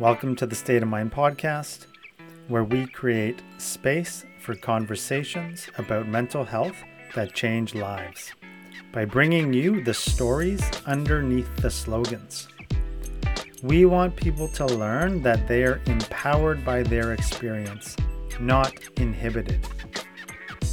Welcome to the State of Mind podcast, where we create space for conversations about mental health that change lives by bringing you the stories underneath the slogans. We want people to learn that they are empowered by their experience, not inhibited.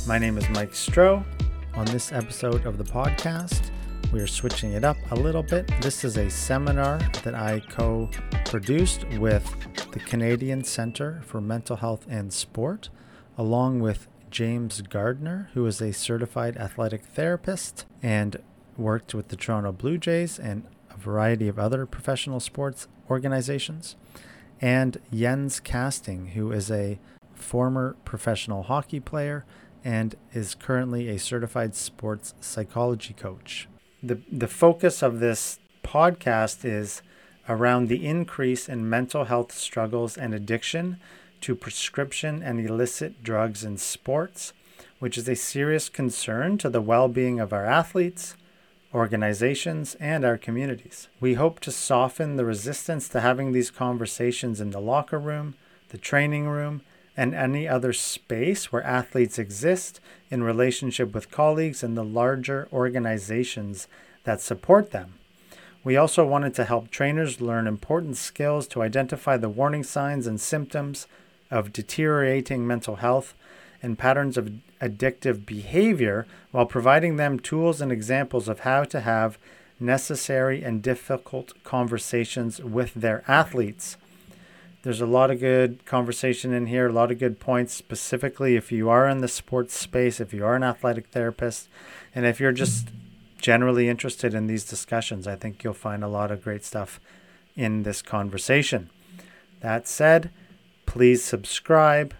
My name is Mike Stroh. On this episode of the podcast, we are switching it up a little bit. This is a seminar that I co produced with the Canadian Center for Mental Health and Sport, along with James Gardner, who is a certified athletic therapist and worked with the Toronto Blue Jays and a variety of other professional sports organizations, and Jens Kasting, who is a former professional hockey player and is currently a certified sports psychology coach the the focus of this podcast is around the increase in mental health struggles and addiction to prescription and illicit drugs in sports, which is a serious concern to the well-being of our athletes, organizations, and our communities. We hope to soften the resistance to having these conversations in the locker room, the training room, and any other space where athletes exist in relationship with colleagues and the larger organizations that support them. We also wanted to help trainers learn important skills to identify the warning signs and symptoms of deteriorating mental health and patterns of addictive behavior while providing them tools and examples of how to have necessary and difficult conversations with their athletes there's a lot of good conversation in here, a lot of good points, specifically if you are in the sports space, if you are an athletic therapist, and if you're just generally interested in these discussions. I think you'll find a lot of great stuff in this conversation. That said, please subscribe,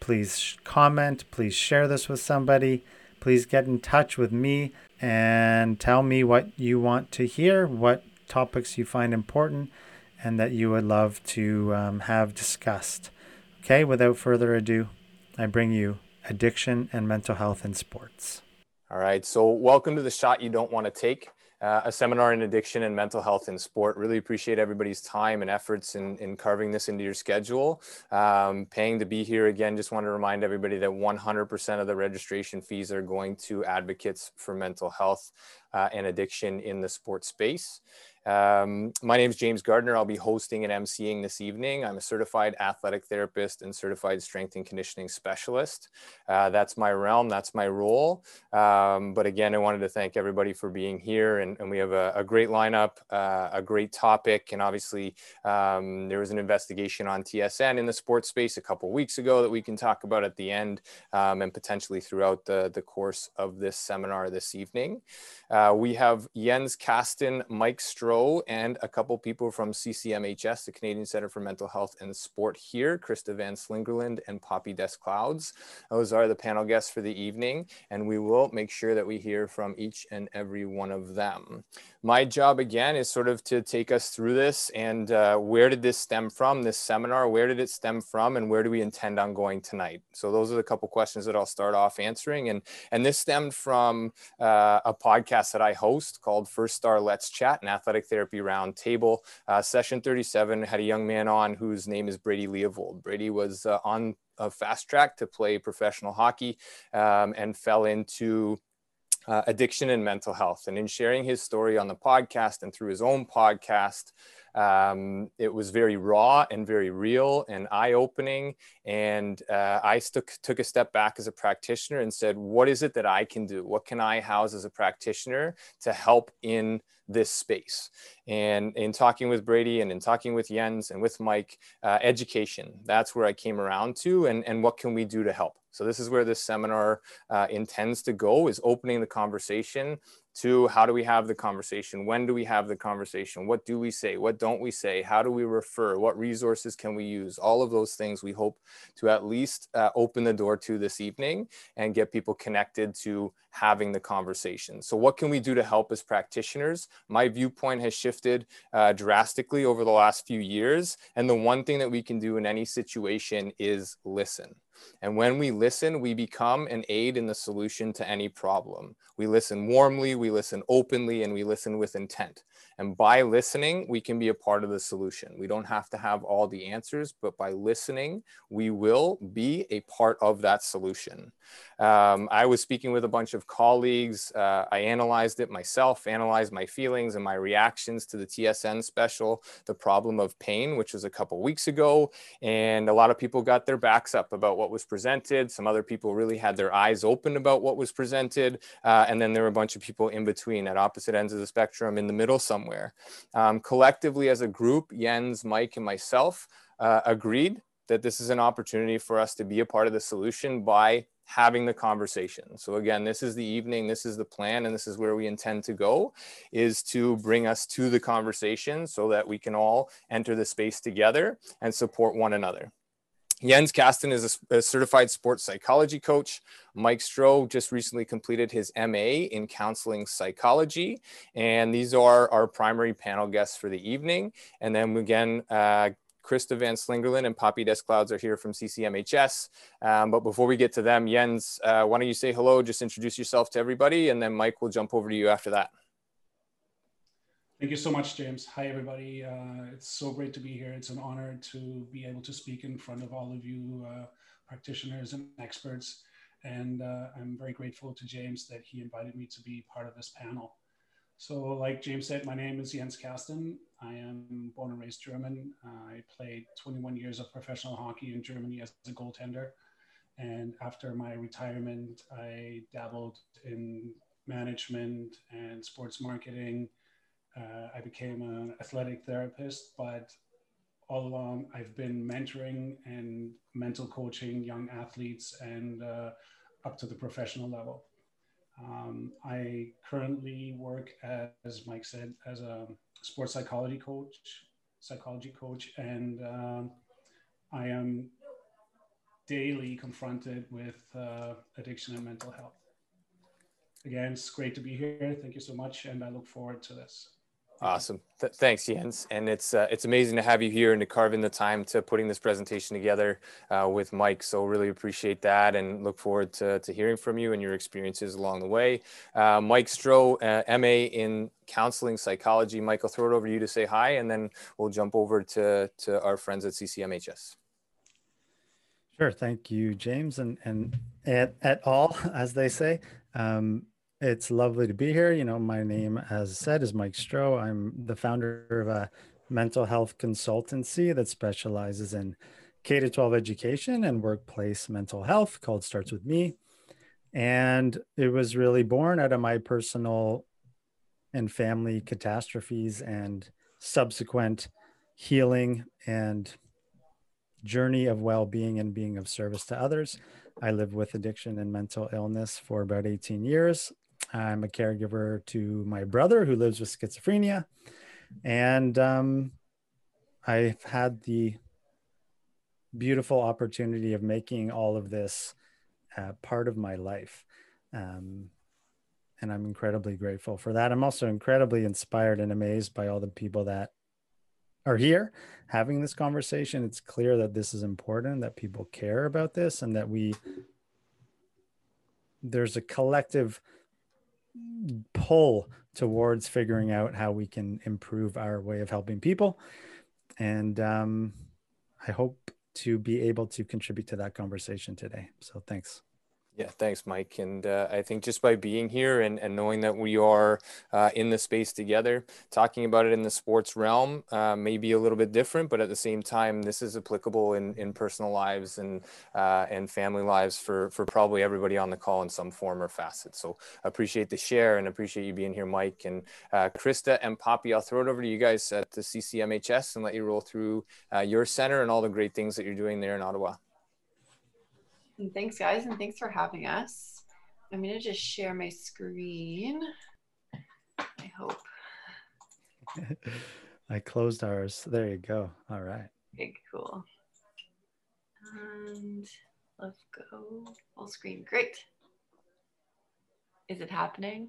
please comment, please share this with somebody, please get in touch with me and tell me what you want to hear, what topics you find important and that you would love to um, have discussed. Okay, without further ado, I bring you addiction and mental health in sports. All right, so welcome to the shot you don't want to take. Uh, a seminar in addiction and mental health in sport. Really appreciate everybody's time and efforts in, in carving this into your schedule. Um, paying to be here again, just want to remind everybody that 100% of the registration fees are going to advocates for mental health uh, and addiction in the sports space. Um, my name is James Gardner. I'll be hosting and emceeing this evening. I'm a certified athletic therapist and certified strength and conditioning specialist. Uh, that's my realm, that's my role. Um, but again, I wanted to thank everybody for being here. And, and we have a, a great lineup, uh, a great topic. And obviously, um, there was an investigation on TSN in the sports space a couple weeks ago that we can talk about at the end um, and potentially throughout the, the course of this seminar this evening. Uh, we have Jens Kasting, Mike Stroh, and a couple people from CCMHS, the Canadian Center for Mental Health and Sport here, Krista Van Slingerland and Poppy Desclouds. Those are the panel guests for the evening, and we will make sure that we hear from each and every one of them. My job again is sort of to take us through this and uh, where did this stem from this seminar? Where did it stem from and where do we intend on going tonight? So those are the couple questions that i'll start off answering and and this stemmed from uh, a podcast that i host called first star let's chat an athletic therapy roundtable uh, session 37 had a young man on whose name is brady leavold brady was uh, on a fast track to play professional hockey um, and fell into uh, addiction and mental health. And in sharing his story on the podcast and through his own podcast, um, it was very raw and very real and eye opening. And uh, I took, took a step back as a practitioner and said, What is it that I can do? What can I house as a practitioner to help in this space? And in talking with Brady and in talking with Jens and with Mike, uh, education, that's where I came around to. And, and what can we do to help? So this is where this seminar uh, intends to go is opening the conversation to how do we have the conversation? When do we have the conversation? What do we say? What don't we say? How do we refer? What resources can we use? All of those things we hope to at least uh, open the door to this evening and get people connected to having the conversation. So what can we do to help as practitioners? My viewpoint has shifted uh, drastically over the last few years. And the one thing that we can do in any situation is listen. And when we listen, we become an aid in the solution to any problem. We listen warmly, we listen openly, and we listen with intent. And by listening, we can be a part of the solution. We don't have to have all the answers, but by listening, we will be a part of that solution. Um, I was speaking with a bunch of colleagues. Uh, I analyzed it myself, analyzed my feelings and my reactions to the TSN special, The Problem of Pain, which was a couple weeks ago. And a lot of people got their backs up about what was presented. Some other people really had their eyes open about what was presented. Uh, and then there were a bunch of people in between at opposite ends of the spectrum in the middle somewhere. Um, collectively, as a group, Jens, Mike, and myself uh, agreed that this is an opportunity for us to be a part of the solution by having the conversation. So again, this is the evening, this is the plan, and this is where we intend to go, is to bring us to the conversation so that we can all enter the space together and support one another. Jens Kasten is a, a, certified sports psychology coach. Mike Stroh just recently completed his MA in counseling psychology. And these are our primary panel guests for the evening. And then again, uh, Krista Van Slingerland and Poppy Desclouds are here from CCMHS. Um, but before we get to them, Jens, uh, why don't you say hello, just introduce yourself to everybody, and then Mike will jump over to you after that. Thank you so much, James. Hi, everybody. Uh, it's so great to be here. It's an honor to be able to speak in front of all of you uh, practitioners and experts. And uh, I'm very grateful to James that he invited me to be part of this panel. So, like James said, my name is Jens Kasten. I am born and raised German. I played 21 years of professional hockey in Germany as a goaltender. And after my retirement, I dabbled in management and sports marketing. Uh, I became an athletic therapist, but all along I've been mentoring and mental coaching young athletes and uh, up to the professional level. Um, I currently work as, as, Mike said, as a sports psychology coach, psychology coach, and um, I am daily confronted with uh, addiction and mental health. Again, it's great to be here. Thank you so much, and I look forward to this. Awesome. Th- thanks, Jens. And it's uh, it's amazing to have you here and to carve in the time to putting this presentation together uh, with Mike. So really appreciate that and look forward to, to hearing from you and your experiences along the way. Uh, Mike Stroh, uh, MA in counseling psychology. Mike, I'll throw it over to you to say hi, and then we'll jump over to, to our friends at CCMHS. Sure. Thank you, James, and and at, at all, as they say. Um, it's lovely to be here. You know, my name, as said, is Mike Stroh. I'm the founder of a mental health consultancy that specializes in K 12 education and workplace mental health called Starts With Me. And it was really born out of my personal and family catastrophes and subsequent healing and journey of well being and being of service to others. I lived with addiction and mental illness for about 18 years. I'm a caregiver to my brother who lives with schizophrenia. And um, I've had the beautiful opportunity of making all of this uh, part of my life. Um, and I'm incredibly grateful for that. I'm also incredibly inspired and amazed by all the people that are here having this conversation. It's clear that this is important, that people care about this, and that we, there's a collective pull towards figuring out how we can improve our way of helping people. And um, I hope to be able to contribute to that conversation today. So thanks. Yeah, thanks, Mike. And uh, I think just by being here and, and knowing that we are uh, in the space together, talking about it in the sports realm uh, may be a little bit different, but at the same time, this is applicable in, in personal lives and uh, and family lives for, for probably everybody on the call in some form or facet. So appreciate the share and appreciate you being here, Mike. And uh, Krista and Poppy, I'll throw it over to you guys at the CCMHS and let you roll through uh, your center and all the great things that you're doing there in Ottawa. And thanks, guys, and thanks for having us. I'm going to just share my screen. I hope. I closed ours. There you go. All right. Okay, cool. And let's go full screen. Great. Is it happening?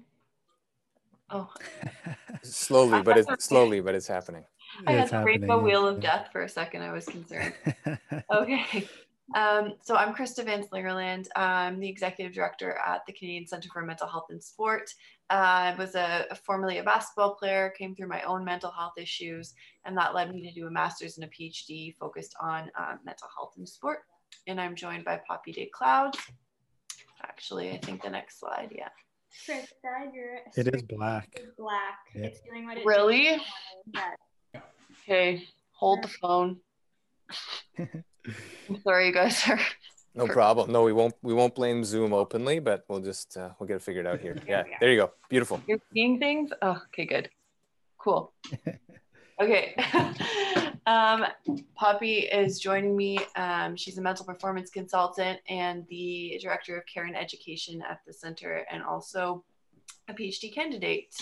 Oh. slowly, but it's slowly, but it's happening. I it's had the rainbow wheel of death for a second. I was concerned. okay. Um, so I'm Krista Van Slingerland. I'm the executive director at the Canadian Centre for Mental Health and Sport. Uh, I was a, a, formerly a basketball player, came through my own mental health issues, and that led me to do a master's and a PhD focused on uh, mental health and sport. And I'm joined by Poppy Desclouds. Actually, I think the next slide, yeah. Krista, you're it is black. Black. Yeah. It's doing what it really? Yeah. Okay, hold the phone. I'm sorry, you guys are. No problem. No, we won't. We won't blame Zoom openly, but we'll just uh, we'll get it figured out here. Yeah, there you go. Beautiful. You're seeing things. Oh, okay, good, cool. Okay. um, Poppy is joining me. Um, she's a mental performance consultant and the director of care and education at the center, and also a PhD candidate.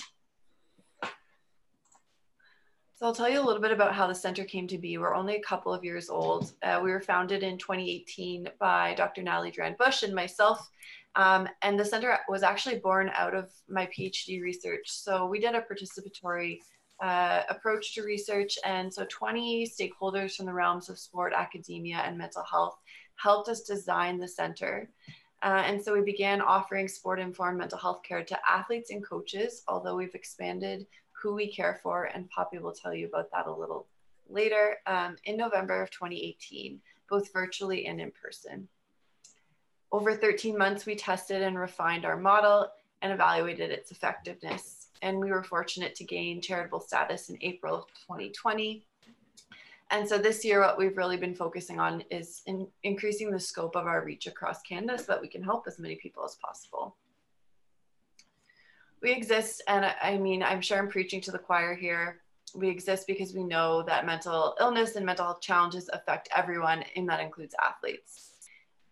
So I'll tell you a little bit about how the center came to be. We're only a couple of years old. Uh, we were founded in 2018 by Dr. Natalie Durand-Bush and myself. Um, and the center was actually born out of my PhD research. So we did a participatory uh, approach to research. And so 20 stakeholders from the realms of sport, academia, and mental health helped us design the center. Uh, and so we began offering sport informed mental health care to athletes and coaches, although we've expanded who we care for, and Poppy will tell you about that a little later, um, in November of 2018, both virtually and in person. Over 13 months, we tested and refined our model and evaluated its effectiveness. And we were fortunate to gain charitable status in April of 2020. And so this year, what we've really been focusing on is in increasing the scope of our reach across Canada so that we can help as many people as possible we exist, and I mean, I'm sure I'm preaching to the choir here. We exist because we know that mental illness and mental health challenges affect everyone, and that includes athletes.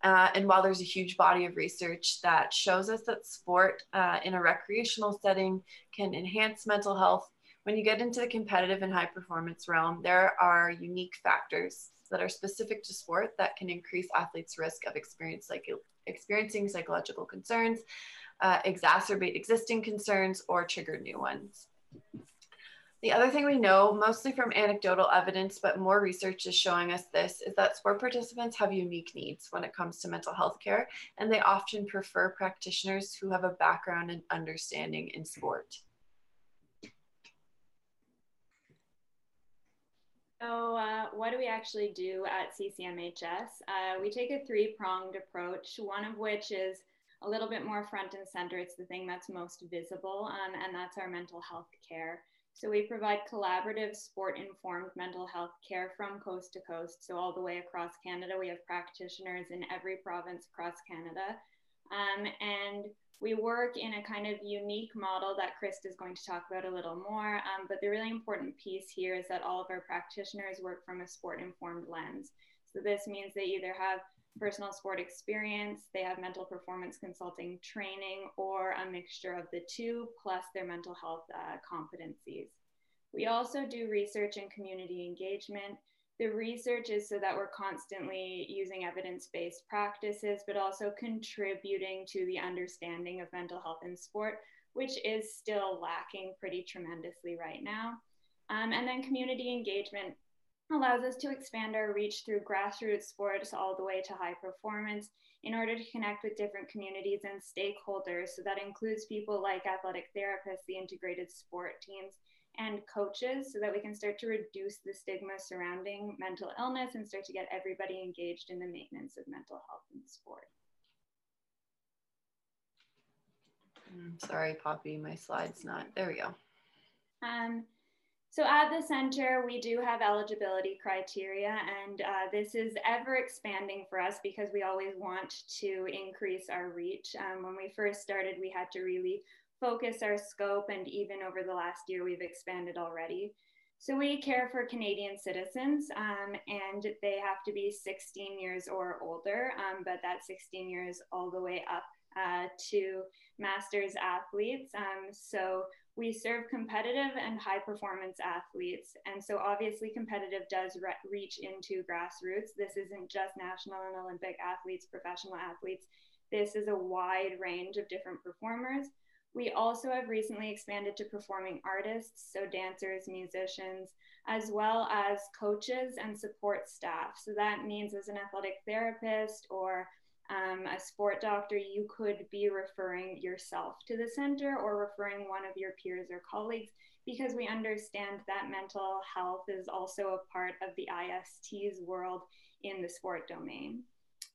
Uh, and while there's a huge body of research that shows us that sport uh, in a recreational setting can enhance mental health, when you get into the competitive and high performance realm, there are unique factors that are specific to sport that can increase athletes' risk of experience like experiencing psychological concerns, uh, exacerbate existing concerns or trigger new ones. The other thing we know, mostly from anecdotal evidence, but more research is showing us this, is that sport participants have unique needs when it comes to mental health care, and they often prefer practitioners who have a background and understanding in sport. So uh, what do we actually do at CCMHS? Uh, we take a three-pronged approach, one of which is a little bit more front and center. It's the thing that's most visible, um, and that's our mental health care. So we provide collaborative sport informed mental health care from coast to coast. So all the way across Canada, we have practitioners in every province across Canada. Um, and we work in a kind of unique model that Chris is going to talk about a little more. Um, but the really important piece here is that all of our practitioners work from a sport informed lens. So this means they either have personal sport experience, they have mental performance consulting training, or a mixture of the two, plus their mental health uh, competencies. We also do research and community engagement. The research is so that we're constantly using evidence based practices, but also contributing to the understanding of mental health in sport, which is still lacking pretty tremendously right now. Um, and then community engagement allows us to expand our reach through grassroots sports all the way to high performance in order to connect with different communities and stakeholders. So that includes people like athletic therapists, the integrated sport teams, and coaches so that we can start to reduce the stigma surrounding mental illness and start to get everybody engaged in the maintenance of mental health in sport. I'm sorry, Poppy, my slide's not, there we go. Um, so at the center, we do have eligibility criteria, and uh, this is ever expanding for us because we always want to increase our reach. Um, when we first started, we had to really focus our scope, and even over the last year, we've expanded already. So we care for Canadian citizens, um, and they have to be 16 years or older, um, but that's 16 years all the way up uh, to masters athletes. Um, so we serve competitive and high performance athletes. And so obviously competitive does re- reach into grassroots. This isn't just national and Olympic athletes, professional athletes. This is a wide range of different performers. We also have recently expanded to performing artists, so dancers, musicians, as well as coaches and support staff. So that means as an athletic therapist or um, a sport doctor, you could be referring yourself to the center or referring one of your peers or colleagues because we understand that mental health is also a part of the IST's world in the sport domain.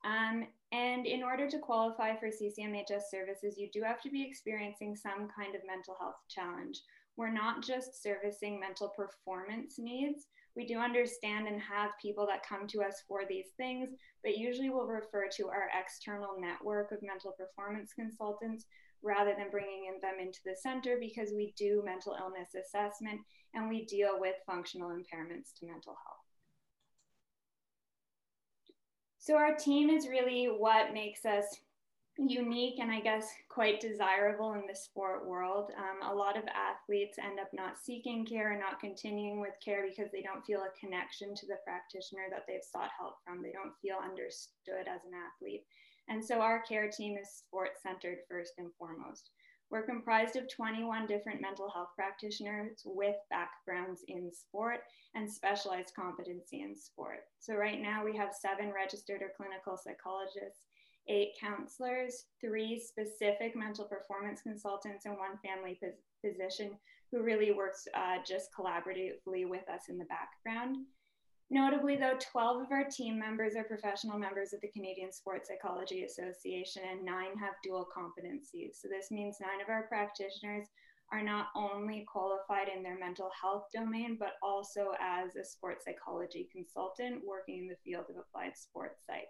Um, and in order to qualify for CCMHS services, you do have to be experiencing some kind of mental health challenge. We're not just servicing mental performance needs. We do understand and have people that come to us for these things, but usually we'll refer to our external network of mental performance consultants rather than bringing in them into the center because we do mental illness assessment and we deal with functional impairments to mental health. So our team is really what makes us unique and I guess quite desirable in the sport world. Um, a lot of athletes end up not seeking care and not continuing with care because they don't feel a connection to the practitioner that they've sought help from. They don't feel understood as an athlete. And so our care team is sport centered first and foremost. We're comprised of 21 different mental health practitioners with backgrounds in sport and specialized competency in sport. So, right now we have seven registered or clinical psychologists, eight counselors, three specific mental performance consultants, and one family physician who really works uh, just collaboratively with us in the background. Notably, though, 12 of our team members are professional members of the Canadian Sports Psychology Association, and nine have dual competencies. So, this means nine of our practitioners are not only qualified in their mental health domain, but also as a sports psychology consultant working in the field of applied sports psych.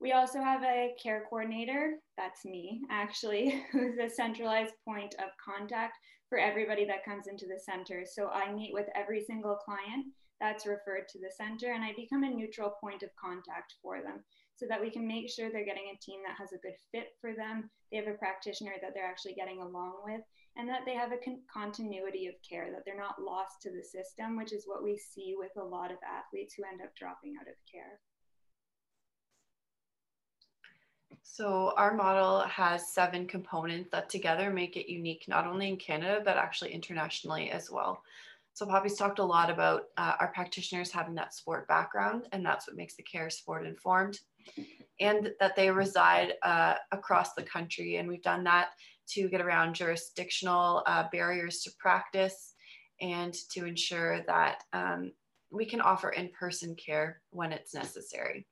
We also have a care coordinator, that's me actually, who's a centralized point of contact for everybody that comes into the center. So I meet with every single client that's referred to the center and I become a neutral point of contact for them so that we can make sure they're getting a team that has a good fit for them. They have a practitioner that they're actually getting along with and that they have a con- continuity of care, that they're not lost to the system, which is what we see with a lot of athletes who end up dropping out of care. So our model has seven components that together make it unique, not only in Canada, but actually internationally as well. So Poppy's talked a lot about uh, our practitioners having that sport background, and that's what makes the care sport informed, and that they reside uh, across the country. And we've done that to get around jurisdictional uh, barriers to practice and to ensure that um, we can offer in-person care when it's necessary.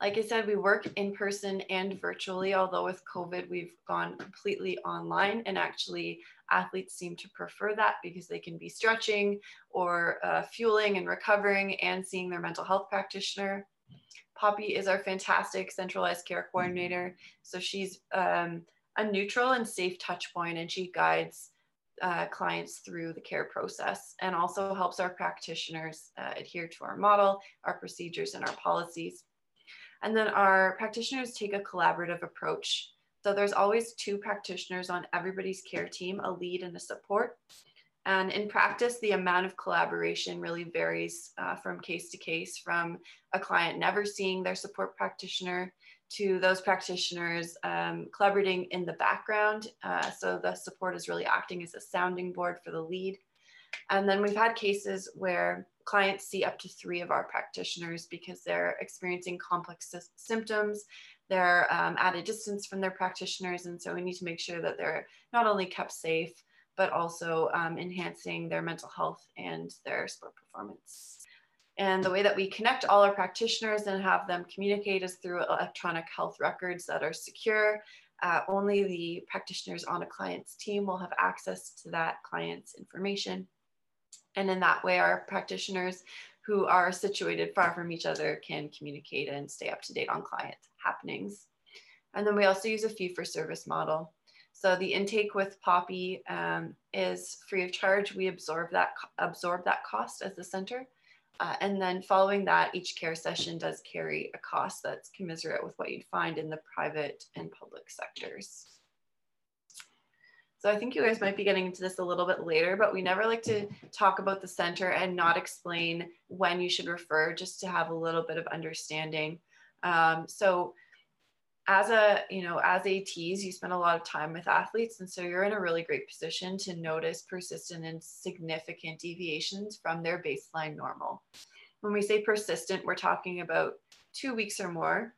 Like I said, we work in person and virtually, although with COVID, we've gone completely online. And actually, athletes seem to prefer that because they can be stretching or uh, fueling and recovering and seeing their mental health practitioner. Poppy is our fantastic centralized care coordinator. So she's um, a neutral and safe touch point, and she guides uh, clients through the care process and also helps our practitioners uh, adhere to our model, our procedures, and our policies. And then our practitioners take a collaborative approach. So there's always two practitioners on everybody's care team, a lead and a support. And in practice, the amount of collaboration really varies uh, from case to case, from a client never seeing their support practitioner to those practitioners um, collaborating in the background. Uh, so the support is really acting as a sounding board for the lead. And then we've had cases where clients see up to three of our practitioners because they're experiencing complex sy- symptoms. They're um, at a distance from their practitioners. And so we need to make sure that they're not only kept safe, but also um, enhancing their mental health and their sport performance. And the way that we connect all our practitioners and have them communicate is through electronic health records that are secure. Uh, only the practitioners on a client's team will have access to that client's information. And in that way, our practitioners who are situated far from each other can communicate and stay up to date on client happenings. And then we also use a fee for service model. So the intake with Poppy um, is free of charge. We absorb that absorb that cost as the center. Uh, and then following that, each care session does carry a cost that's commensurate with what you'd find in the private and public sectors. So I think you guys might be getting into this a little bit later, but we never like to talk about the center and not explain when you should refer just to have a little bit of understanding. Um, so as a you know as ats you spend a lot of time with athletes and so you're in a really great position to notice persistent and significant deviations from their baseline normal. When we say persistent we're talking about two weeks or more.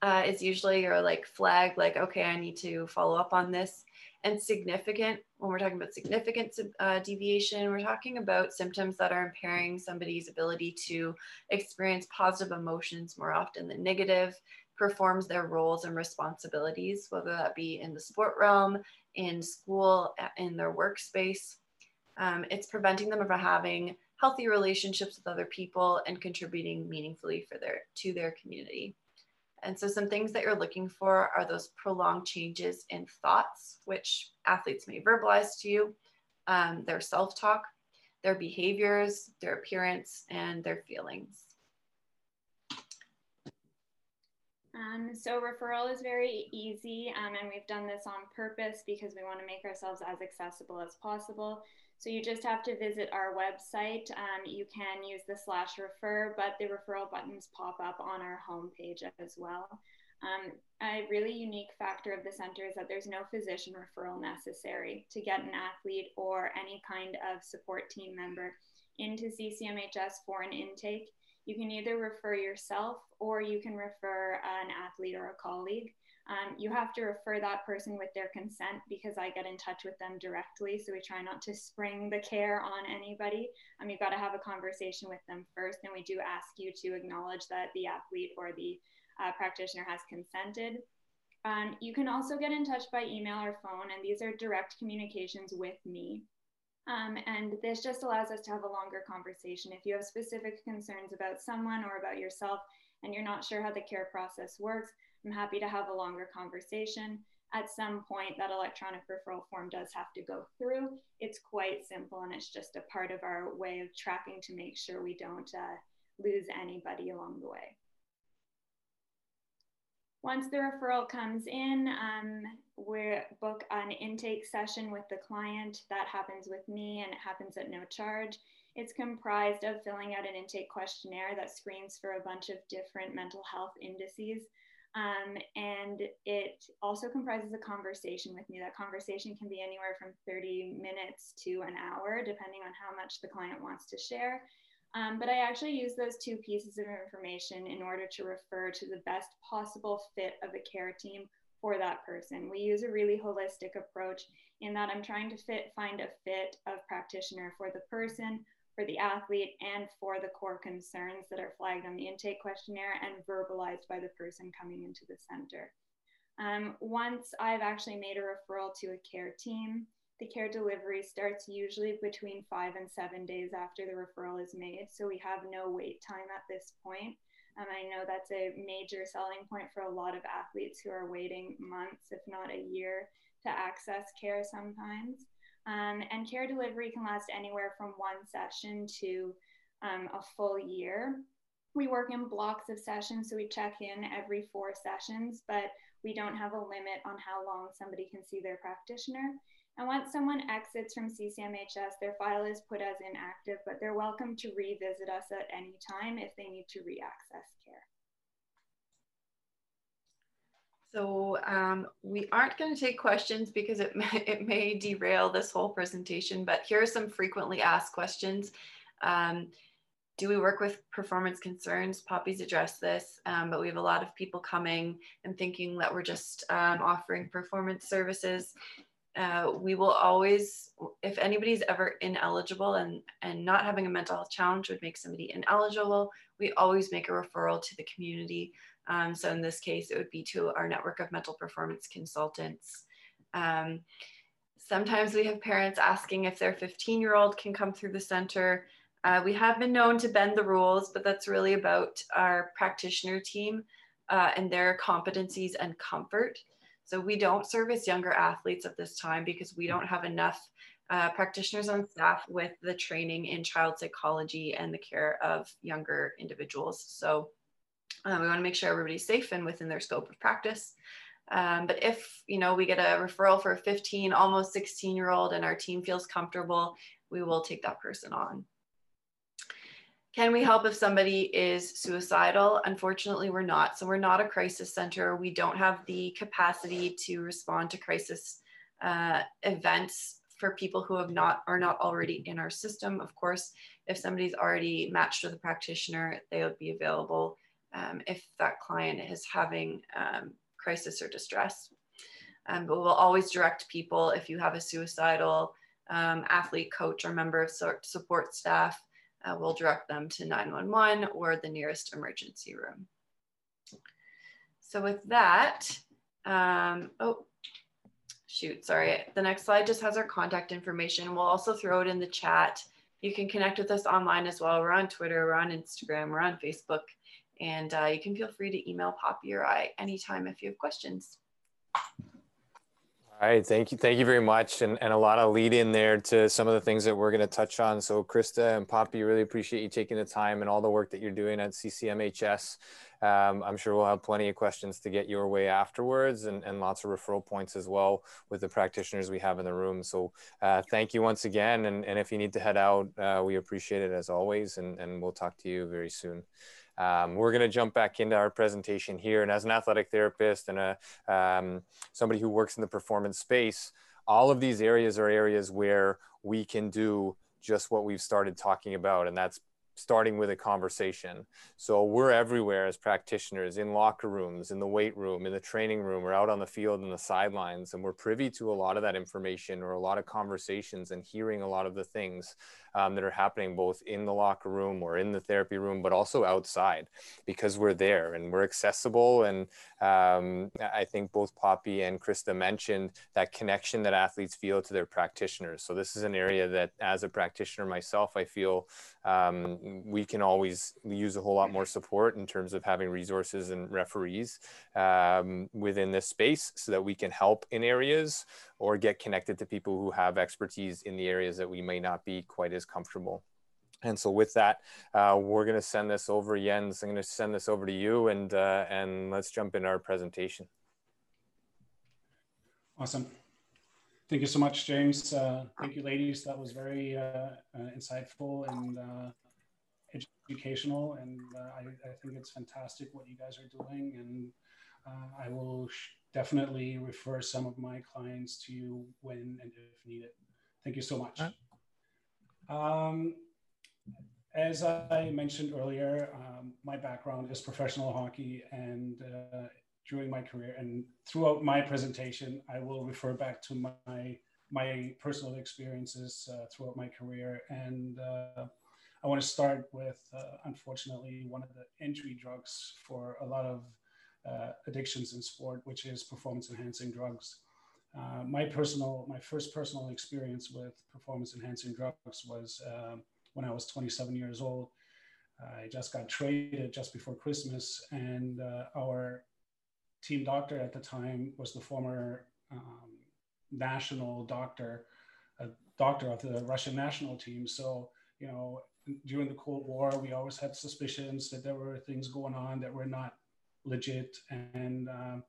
Uh, is usually your like flag like okay i need to follow up on this and significant when we're talking about significant uh, deviation we're talking about symptoms that are impairing somebody's ability to experience positive emotions more often than negative performs their roles and responsibilities whether that be in the sport realm in school in their workspace. Um, it's preventing them from having healthy relationships with other people and contributing meaningfully for their to their community and so some things that you're looking for are those prolonged changes in thoughts, which athletes may verbalize to you, um, their self-talk, their behaviors, their appearance, and their feelings. Um, so referral is very easy um, and we've done this on purpose because we want to make ourselves as accessible as possible. So you just have to visit our website. Um, you can use the slash refer, but the referral buttons pop up on our homepage as well. Um, a really unique factor of the center is that there's no physician referral necessary to get an athlete or any kind of support team member into CCMHS for an intake. You can either refer yourself or you can refer an athlete or a colleague. Um, you have to refer that person with their consent because I get in touch with them directly. So we try not to spring the care on anybody. Um, you've got to have a conversation with them first. And we do ask you to acknowledge that the athlete or the uh, practitioner has consented. Um, you can also get in touch by email or phone, and these are direct communications with me. Um, and this just allows us to have a longer conversation. If you have specific concerns about someone or about yourself and you're not sure how the care process works, I'm happy to have a longer conversation. At some point, that electronic referral form does have to go through. It's quite simple and it's just a part of our way of tracking to make sure we don't uh, lose anybody along the way. Once the referral comes in, um, we book an intake session with the client. That happens with me and it happens at no charge. It's comprised of filling out an intake questionnaire that screens for a bunch of different mental health indices. Um, and it also comprises a conversation with me. That conversation can be anywhere from 30 minutes to an hour, depending on how much the client wants to share. Um, but I actually use those two pieces of information in order to refer to the best possible fit of a care team for that person. We use a really holistic approach in that I'm trying to fit, find a fit of practitioner for the person, for the athlete and for the core concerns that are flagged on the intake questionnaire and verbalized by the person coming into the center. Um, once I've actually made a referral to a care team, the care delivery starts usually between five and seven days after the referral is made. So we have no wait time at this point. Um, I know that's a major selling point for a lot of athletes who are waiting months, if not a year, to access care sometimes. Um, and care delivery can last anywhere from one session to um, a full year. We work in blocks of sessions, so we check in every four sessions, but we don't have a limit on how long somebody can see their practitioner. And once someone exits from CCMHS, their file is put as inactive, but they're welcome to revisit us at any time if they need to re-access care. So um, we aren't going to take questions because it may, it may derail this whole presentation, but here are some frequently asked questions. Um, do we work with performance concerns? Poppy's addressed this, um, but we have a lot of people coming and thinking that we're just um, offering performance services. Uh, we will always, if anybody's ever ineligible and, and not having a mental health challenge would make somebody ineligible, we always make a referral to the community um, so in this case, it would be to our network of mental performance consultants. Um, sometimes we have parents asking if their 15 year old can come through the center. Uh, we have been known to bend the rules, but that's really about our practitioner team uh, and their competencies and comfort. So we don't service younger athletes at this time because we don't have enough uh, practitioners on staff with the training in child psychology and the care of younger individuals. So um, we want to make sure everybody's safe and within their scope of practice. Um, but if you know we get a referral for a 15, almost 16 year old, and our team feels comfortable, we will take that person on. can we help if somebody is suicidal? Unfortunately, we're not. So we're not a crisis center. We don't have the capacity to respond to crisis uh, events for people who have not are not already in our system. Of course, if somebody's already matched with a practitioner, they would be available um, if that client is having um, crisis or distress. Um, but we'll always direct people if you have a suicidal um, athlete, coach, or member of support staff uh, we'll direct them to 911 or the nearest emergency room. So with that, um, oh, shoot, sorry. The next slide just has our contact information. We'll also throw it in the chat. You can connect with us online as well. We're on Twitter, we're on Instagram, we're on Facebook, and uh, you can feel free to email Poppy or I anytime if you have questions. All right, thank you, thank you very much, and, and a lot of lead in there to some of the things that we're going to touch on. So, Krista and Poppy, really appreciate you taking the time and all the work that you're doing at CCMHS. Um, I'm sure we'll have plenty of questions to get your way afterwards, and, and lots of referral points as well with the practitioners we have in the room. So, uh, thank you once again, and, and if you need to head out, uh, we appreciate it as always, and, and we'll talk to you very soon. Um, we're going to jump back into our presentation here. And as an athletic therapist and a, um, somebody who works in the performance space, all of these areas are areas where we can do just what we've started talking about, and that's starting with a conversation. So we're everywhere as practitioners in locker rooms, in the weight room, in the training room, or out on the field in the sidelines. And we're privy to a lot of that information or a lot of conversations and hearing a lot of the things um, that are happening both in the locker room or in the therapy room, but also outside because we're there and we're accessible. And um, I think both Poppy and Krista mentioned that connection that athletes feel to their practitioners. So this is an area that, as a practitioner myself, I feel um, we can always use a whole lot more support in terms of having resources and referees um, within this space so that we can help in areas or get connected to people who have expertise in the areas that we may not be quite as comfortable. And so with that, uh, we're going to send this over, Jens. I'm going to send this over to you, and uh, and let's jump into our presentation. Awesome. Thank you so much, James. Uh, thank you, ladies. That was very uh, uh, insightful and uh, educational, and I, I, think it's fantastic what you guys are doing. And I will definitely refer some of my clients to you when and if needed. Thank you so much. Um, as I mentioned earlier, um, my background is professional hockey, and uh, during my career and throughout my presentation, I will refer back to my my personal experiences uh, throughout my career. And uh, I want to start with, uh, unfortunately, one of the entry drugs for a lot of uh, addictions in sport, which is performance enhancing drugs. Uh, my personal, my first personal experience with performance enhancing drugs was um, when I was 27 years old. I just got traded just before Christmas, and uh, our team doctor at the time was the former um, national doctor, a doctor of the Russian national team. So, you know, during the Cold War, we always had suspicions that there were things going on that were not legit. And um,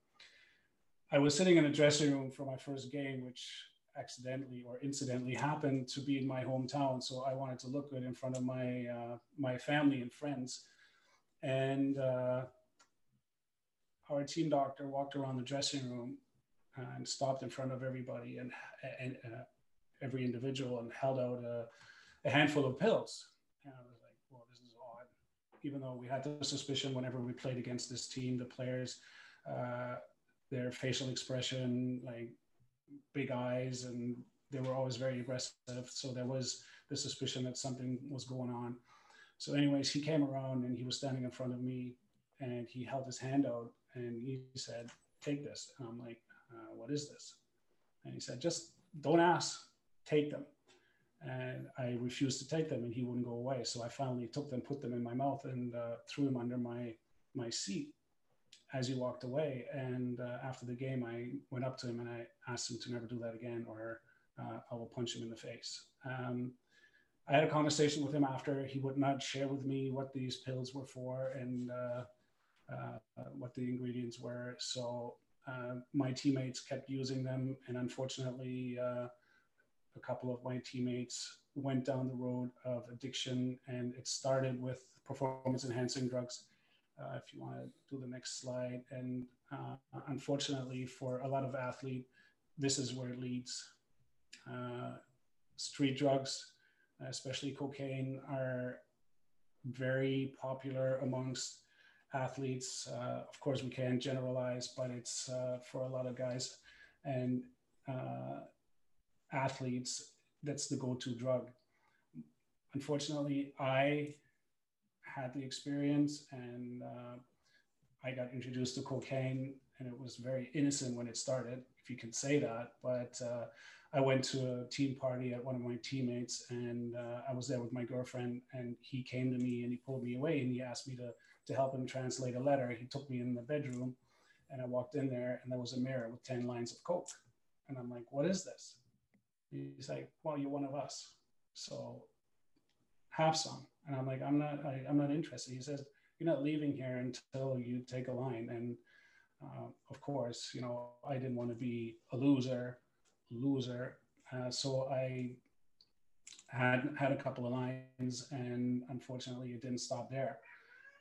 I was sitting in a dressing room for my first game, which accidentally or incidentally happened to be in my hometown. So I wanted to look good in front of my uh, my family and friends. And uh, our team doctor walked around the dressing room and stopped in front of everybody and, and uh, every individual and held out a, a handful of pills. Even though we had the suspicion whenever we played against this team, the players, uh, their facial expression, like big eyes, and they were always very aggressive. So there was the suspicion that something was going on. So, anyways, he came around and he was standing in front of me and he held his hand out and he said, Take this. And I'm like, uh, What is this? And he said, Just don't ask, take them and I refused to take them, and he wouldn't go away. So I finally took them, put them in my mouth, and uh, threw them under my my seat as he walked away. And uh, after the game, I went up to him and I asked him to never do that again, or uh, I will punch him in the face. Um, I had a conversation with him after. He would not share with me what these pills were for and uh, uh, what the ingredients were. So uh, my teammates kept using them, and unfortunately a couple of my teammates went down the road of addiction, and it started with performance enhancing drugs. Uh, if you want to do the next slide, and uh, unfortunately for a lot of athletes, this is where it leads. Uh, street drugs, especially cocaine, are very popular amongst athletes. Uh, of course, we can't generalize, but it's uh, for a lot of guys and uh, athletes, that's the go to drug. Unfortunately, I had the experience and uh, I got introduced to cocaine, and it was very innocent when it started, if you can say that. But uh, I went to a team party at one of my teammates, and uh, I was there with my girlfriend, and he came to me and he pulled me away and he asked me to to help him translate a letter. He took me in the bedroom, and I walked in there, and there was a mirror with ten lines of coke, and I'm like, "What is this?" He's like, "Well, you're one of us, so have some." And I'm like, "I'm not. I, am not interested." He says, "You're not leaving here until you take a line." And uh, of course, you know, I didn't want to be a loser loser. Uh, so I had had a couple of lines, and unfortunately, it didn't stop there.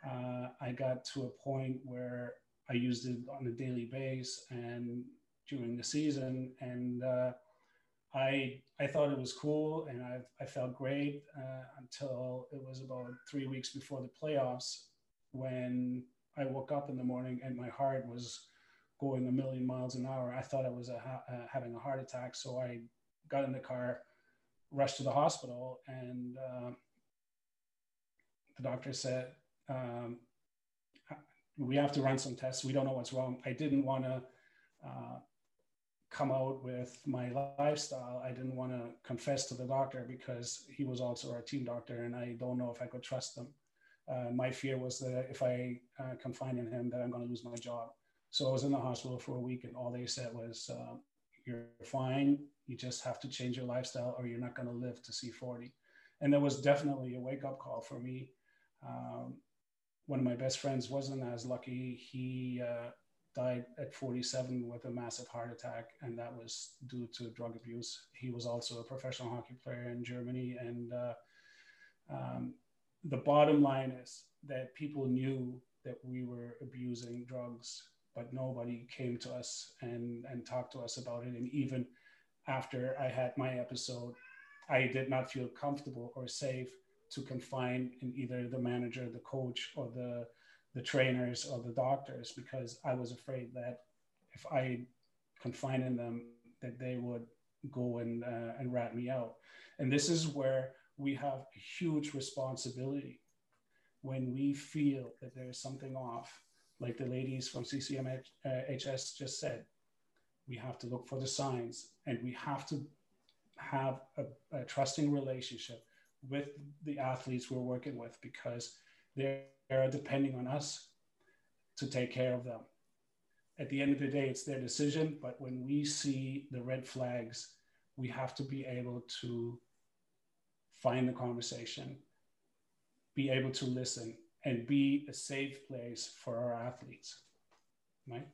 Uh, I got to a point where I used it on a daily basis and during the season, and uh, I I thought it was cool, and I I felt great uh, until it was about three weeks before the playoffs when I woke up in the morning and my heart was going a million miles an hour. I thought I was a, uh, having a heart attack. So I got in the car, rushed to the hospital, and uh, the doctor said, um, We have to run some tests. We don't know what's wrong. I didn't want to uh, come out with my lifestyle. I didn't want to confess to the doctor because he was also our team doctor, and I don't know if I could trust him. Uh, my fear was that if I uh, confide in him, that I'm going to lose my job. So I was in the hospital for a week, and all they said was, uh, "You're fine. You just have to change your lifestyle, or you're not going to live to see 40." And that was definitely a wake up call for me. Um, one of my best friends wasn't as lucky. He uh, died at 47 with a massive heart attack, and that was due to drug abuse. He was also a professional hockey player in Germany, and uh, um, the bottom line is that people knew that we were abusing drugs but nobody came to us and and talked to us about it. And even after I had my episode, I did not feel comfortable or safe to confine in either the manager, the coach, or the the trainers or the doctors because I was afraid that if I confine in them, that they would go and uh, and rat me out. And this is where we have a huge responsibility when we feel that there's something off like the ladies from CCMHS just said, we have to look for the signs and we have to have a, a trusting relationship with the athletes we're working with because they're, they're depending on us to take care of them. At the end of the day, it's their decision, but when we see the red flags, we have to be able to find the conversation, be able to listen, and be a safe place for our athletes. Right?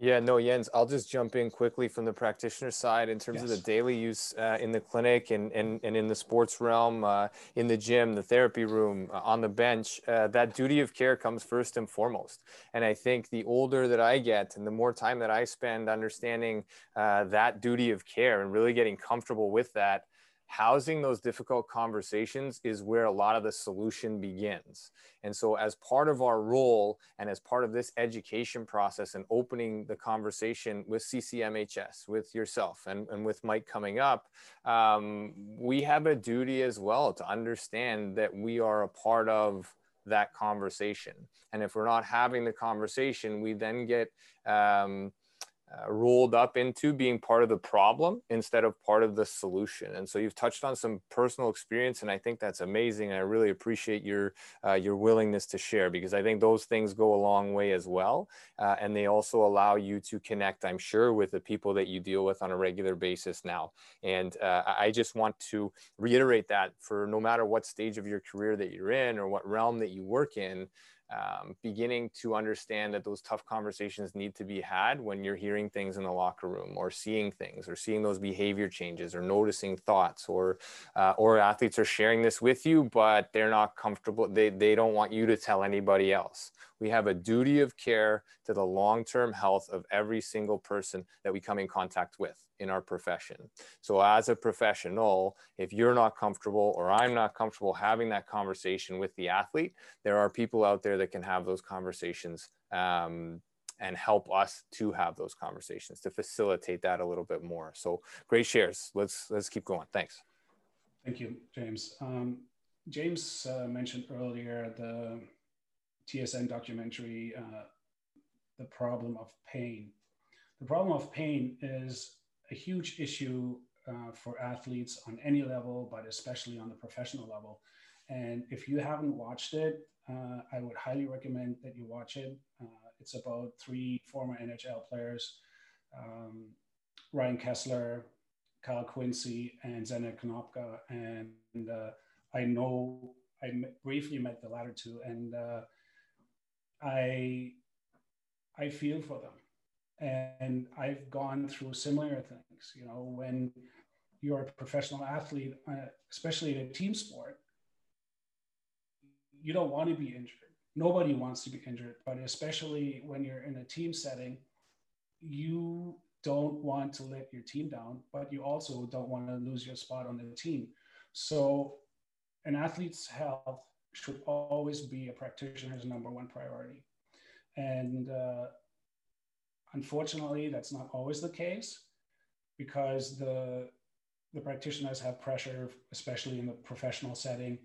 Yeah, no, Jens, I'll just jump in quickly from the practitioner side in terms yes. of the daily use uh, in the clinic and, and, and in the sports realm, uh, in the gym, the therapy room, uh, on the bench. Uh, that duty of care comes first and foremost. And I think the older that I get and the more time that I spend understanding uh, that duty of care and really getting comfortable with that, housing those difficult conversations is where a lot of the solution begins. And so, as part of our role and as part of this education process and opening the conversation with CCMHS, with yourself, and, and with Mike coming up, um, we have a duty as well to understand that we are a part of that conversation. And if we're not having the conversation, we then get um, uh, rolled up into being part of the problem instead of part of the solution. And so you've touched on some personal experience, and I think that's amazing. And I really appreciate your uh, your willingness to share because I think those things go a long way as well, uh, and they also allow you to connect. I'm sure with the people that you deal with on a regular basis now. And uh, I just want to reiterate that for no matter what stage of your career that you're in or what realm that you work in um, beginning to understand that those tough conversations need to be had when you're hearing things in the locker room or seeing things or seeing those behavior changes or noticing thoughts or uh, or athletes are sharing this with you but they're not comfortable they, they don't want you to tell anybody else. We have a duty of care to the long-term health of every single person that we come in contact with in our profession. So as a professional, if you're not comfortable or I'm not comfortable having that conversation with the athlete, there are people out there that can have those conversations um, and help us to have those conversations to facilitate that a little bit more. So great shares. Let's let's keep going. Thanks. Thank you, James. Um, James uh, mentioned earlier the TSN documentary, uh, The Problem of Pain. The problem of pain is a huge issue uh, for athletes on any level, but especially on the professional level. And if you haven't watched it, uh, I would highly recommend that you watch it. Uh, it's about three former NHL players um, Ryan Kesler, Kyle Quincey, and Zdenek Konopka. And uh, I know I briefly met the latter two, and uh, I I feel for them, and I've gone through similar things. You know, when you're a professional athlete, uh, especially in a team sport, you don't want to be injured. Nobody wants to be injured, but especially when you're in a team setting, you don't want to let your team down, but you also don't want to lose your spot on the team. So, an athlete's health should always be a practitioner's number one priority. And uh, unfortunately, that's not always the case because the, the practitioners have pressure, especially in the professional setting,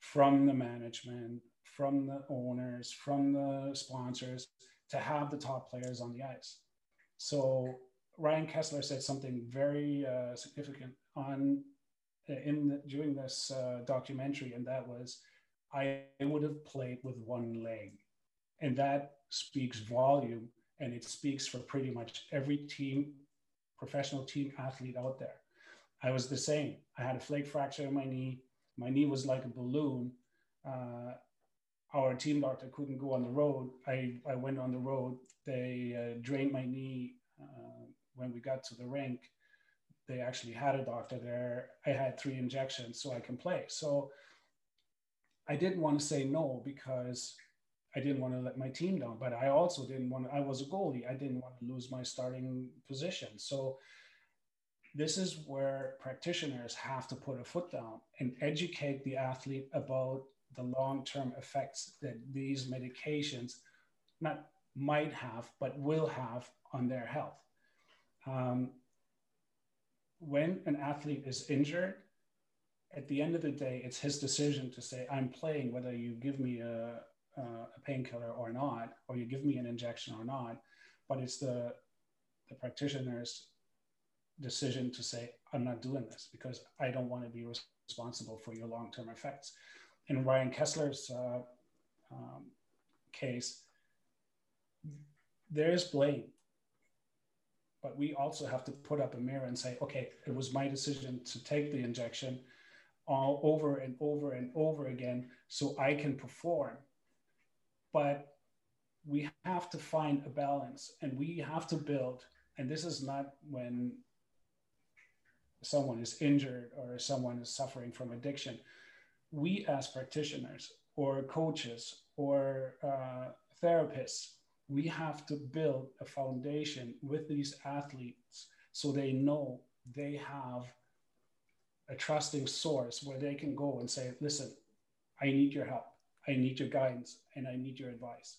from the management, from the owners, from the sponsors to have the top players on the ice. So Ryan Kesler said something very uh, significant on in the, during this uh, documentary, and that was I would have played with one leg. And that speaks volume and it speaks for pretty much every team, professional team athlete out there. I was the same. I had a flake fracture in my knee. My knee was like a balloon. Uh, our team doctor couldn't go on the road. I, I went on the road. They uh, drained my knee uh, when we got to the rink. They actually had a doctor there. I had three injections so I can play. So I didn't want to say no because I didn't want to let my team down, but I also didn't want to, I was a goalie. I didn't want to lose my starting position. So this is where practitioners have to put a foot down and educate the athlete about the long-term effects that these medications not might have, but will have on their health. Um, when an athlete is injured, at the end of the day, it's his decision to say, I'm playing, whether you give me a, a painkiller or not, or you give me an injection or not. But it's the, the practitioner's decision to say, I'm not doing this because I don't want to be responsible for your long term effects. In Ryan Kesler's uh, um, case, there is blame. But we also have to put up a mirror and say, okay, it was my decision to take the injection all over and over and over again so I can perform. But we have to find a balance and we have to build. And this is not when someone is injured or someone is suffering from addiction. We, as practitioners or coaches or uh, therapists, we have to build a foundation with these athletes so they know they have a trusting source where they can go and say, listen, I need your help. I need your guidance and I need your advice.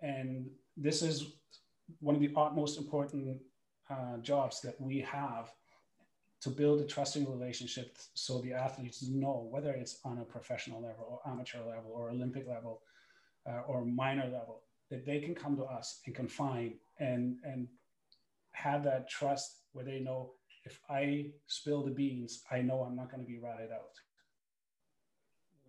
And this is one of the utmost important uh, jobs that we have to build a trusting relationship so the athletes know whether it's on a professional level or amateur level or Olympic level uh, or minor level that they can come to us and confide and and have that trust where they know if I spill the beans, I know I'm not going to be ratted out.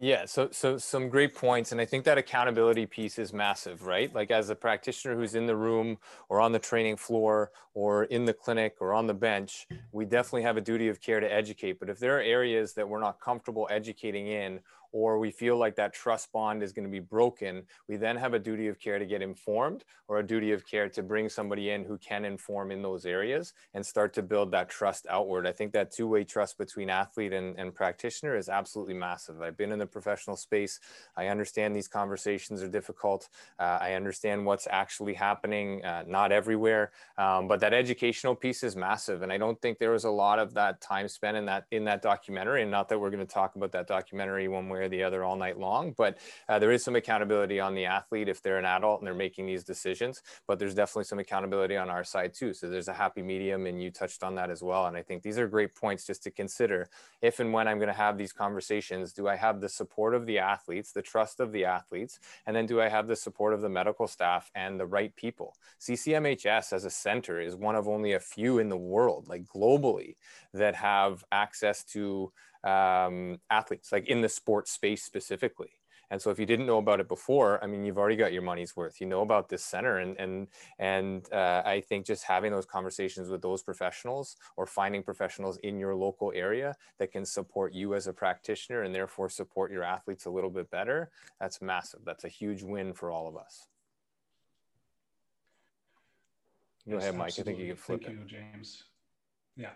Yeah, so so some great points, and I think that accountability piece is massive, right? Like as a practitioner who's in the room or on the training floor or in the clinic or on the bench, we definitely have a duty of care to educate. But if there are areas that we're not comfortable educating in, or we feel like that trust bond is going to be broken, we then have a duty of care to get informed or a duty of care to bring somebody in who can inform in those areas and start to build that trust outward. I think that two way trust between athlete and, and practitioner is absolutely massive. I've been in the professional space. I understand these conversations are difficult. Uh, I understand what's actually happening, uh, not everywhere, um, but that educational piece is massive. And I don't think there was a lot of that time spent in that in that documentary. And not that we're going to talk about that documentary one way or the other all night long, but uh, there is some accountability on the athlete if they're an adult and they're making these decisions. But there's definitely some accountability on our side too. So there's a happy medium, and you touched on that as well. And I think these are great points just to consider if and when I'm going to have these conversations. Do I have the support of the athletes, the trust of the athletes, and then do I have the support of the medical staff and the right people? CCMHS as a center is one of only a few in the world, like globally, that have access to um, athletes, like in the sports space specifically. And so if you didn't know about it before, I mean, you've already got your money's worth. You know about this center, and and and uh, I think just having those conversations with those professionals or finding professionals in your local area that can support you as a practitioner and therefore support your athletes a little bit better, that's massive. That's a huge win for all of us. Go yes, ahead, Mike. Absolutely. I think you can flip Thank it. you, James. Yeah.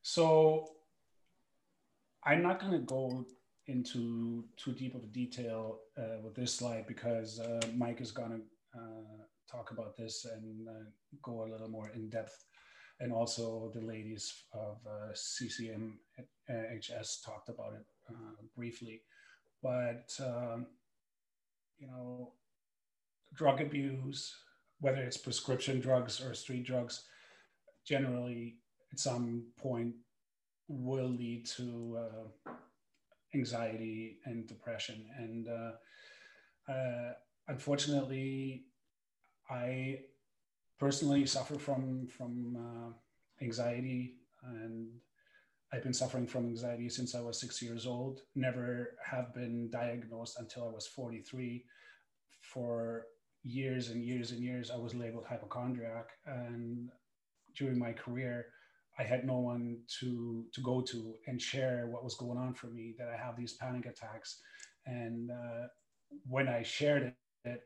So I'm not going to go into too deep of a detail uh, with this slide because uh, Mike is going to uh, talk about this and uh, go a little more in depth. And also the ladies of uh, CCM HS talked about it briefly. But, um, you know, drug abuse, whether it's prescription drugs or street drugs, generally at some point will lead to uh, anxiety and depression. And uh, uh, unfortunately, I personally suffer from from uh, anxiety, and I've been suffering from anxiety since I was six years old. Never have been diagnosed until I was 43. For years and years and years, I was labeled hypochondriac, and during my career, I had no one to to go to and share what was going on for me. That I have these panic attacks, and uh, when I shared it,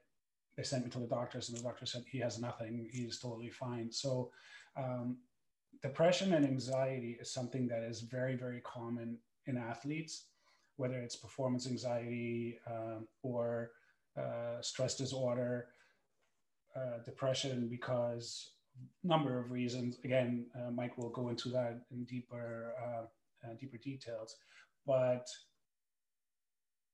they sent me to the doctors, and the doctor said he has nothing. He's totally fine. So, um, depression and anxiety is something that is very very common in athletes, whether it's performance anxiety uh, or uh, stress disorder, uh, depression because number of reasons. Again, uh, Mike will go into that in deeper, uh, uh, deeper details. But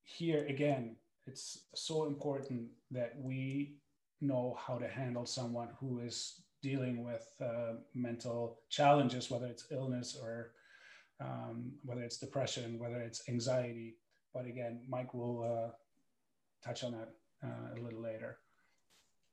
here again, it's so important that we know how to handle someone who is dealing with uh, mental challenges, whether it's illness or um, whether it's depression, whether it's anxiety. But again, Mike will uh, touch on that uh, a little later.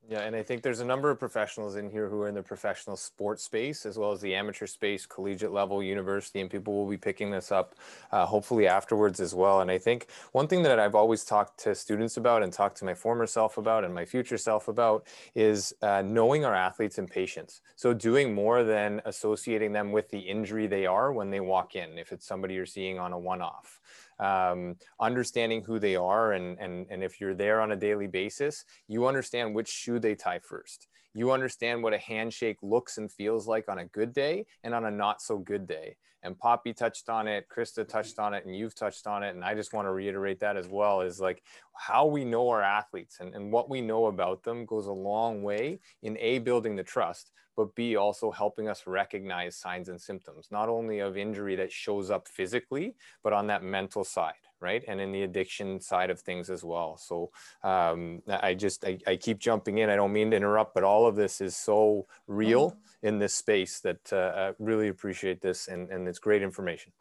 Yeah, and I think there's a number of professionals in here who are in the professional sports space as well as the amateur space, collegiate level, university, and people will be picking this up uh, hopefully afterwards as well. And I think one thing that I've always talked to students about and talked to my former self about and my future self about is uh, knowing our athletes and patients. So doing more than associating them with the injury they are when they walk in, if it's somebody you're seeing on a one off um, understanding who they are and, and, and if you're there on a daily basis you understand which shoe they tie first. You understand what a handshake looks and feels like on a good day and on a not so good day. And poppy touched on it krista touched on it and you've touched on it. And i just want to reiterate that as well is like how we know our athletes and, and what we know about them goes a long way in a building the trust but B, also helping us recognize signs and symptoms, not only of injury that shows up physically, but on that mental side, right? And in the addiction side of things as well. So um, I just, I, I, keep jumping in. I don't mean to interrupt, but all of this is so real mm-hmm. in this space that uh, I really appreciate this and, and it's great information.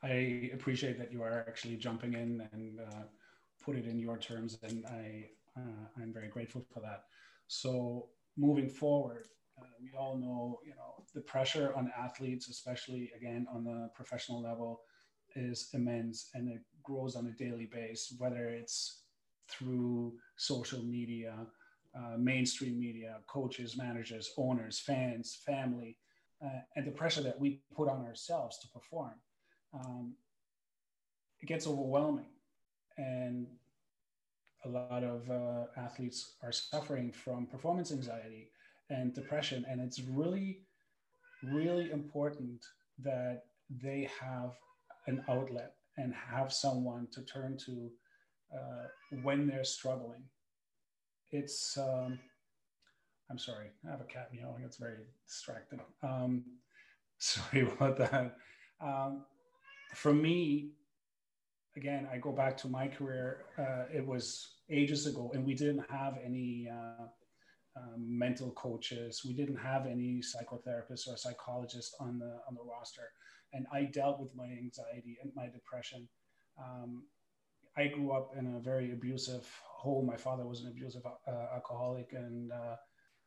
I appreciate that you are actually jumping in and uh, put it in your terms, and I uh, I'm very grateful for that. So moving forward, uh, we all know, you know, the pressure on athletes, especially again on the professional level, is immense and it grows on a daily basis, whether it's through social media, uh, mainstream media, coaches, managers, owners, fans, family, uh, and the pressure that we put on ourselves to perform. Um, it gets overwhelming. And a lot of uh, athletes are suffering from performance anxiety and depression. And it's really, really important that they have an outlet and have someone to turn to uh, when they're struggling. It's, um, I'm sorry, I have a cat meowing. It's very distracting. Um, sorry about that. Um, for me, again, I go back to my career. Uh, it was ages ago, and we didn't have any uh, um, mental coaches. We didn't have any psychotherapists or psychologists on the on the roster. And I dealt with my anxiety and my depression. Um, I grew up in a very abusive home. My father was an abusive uh, alcoholic, and uh,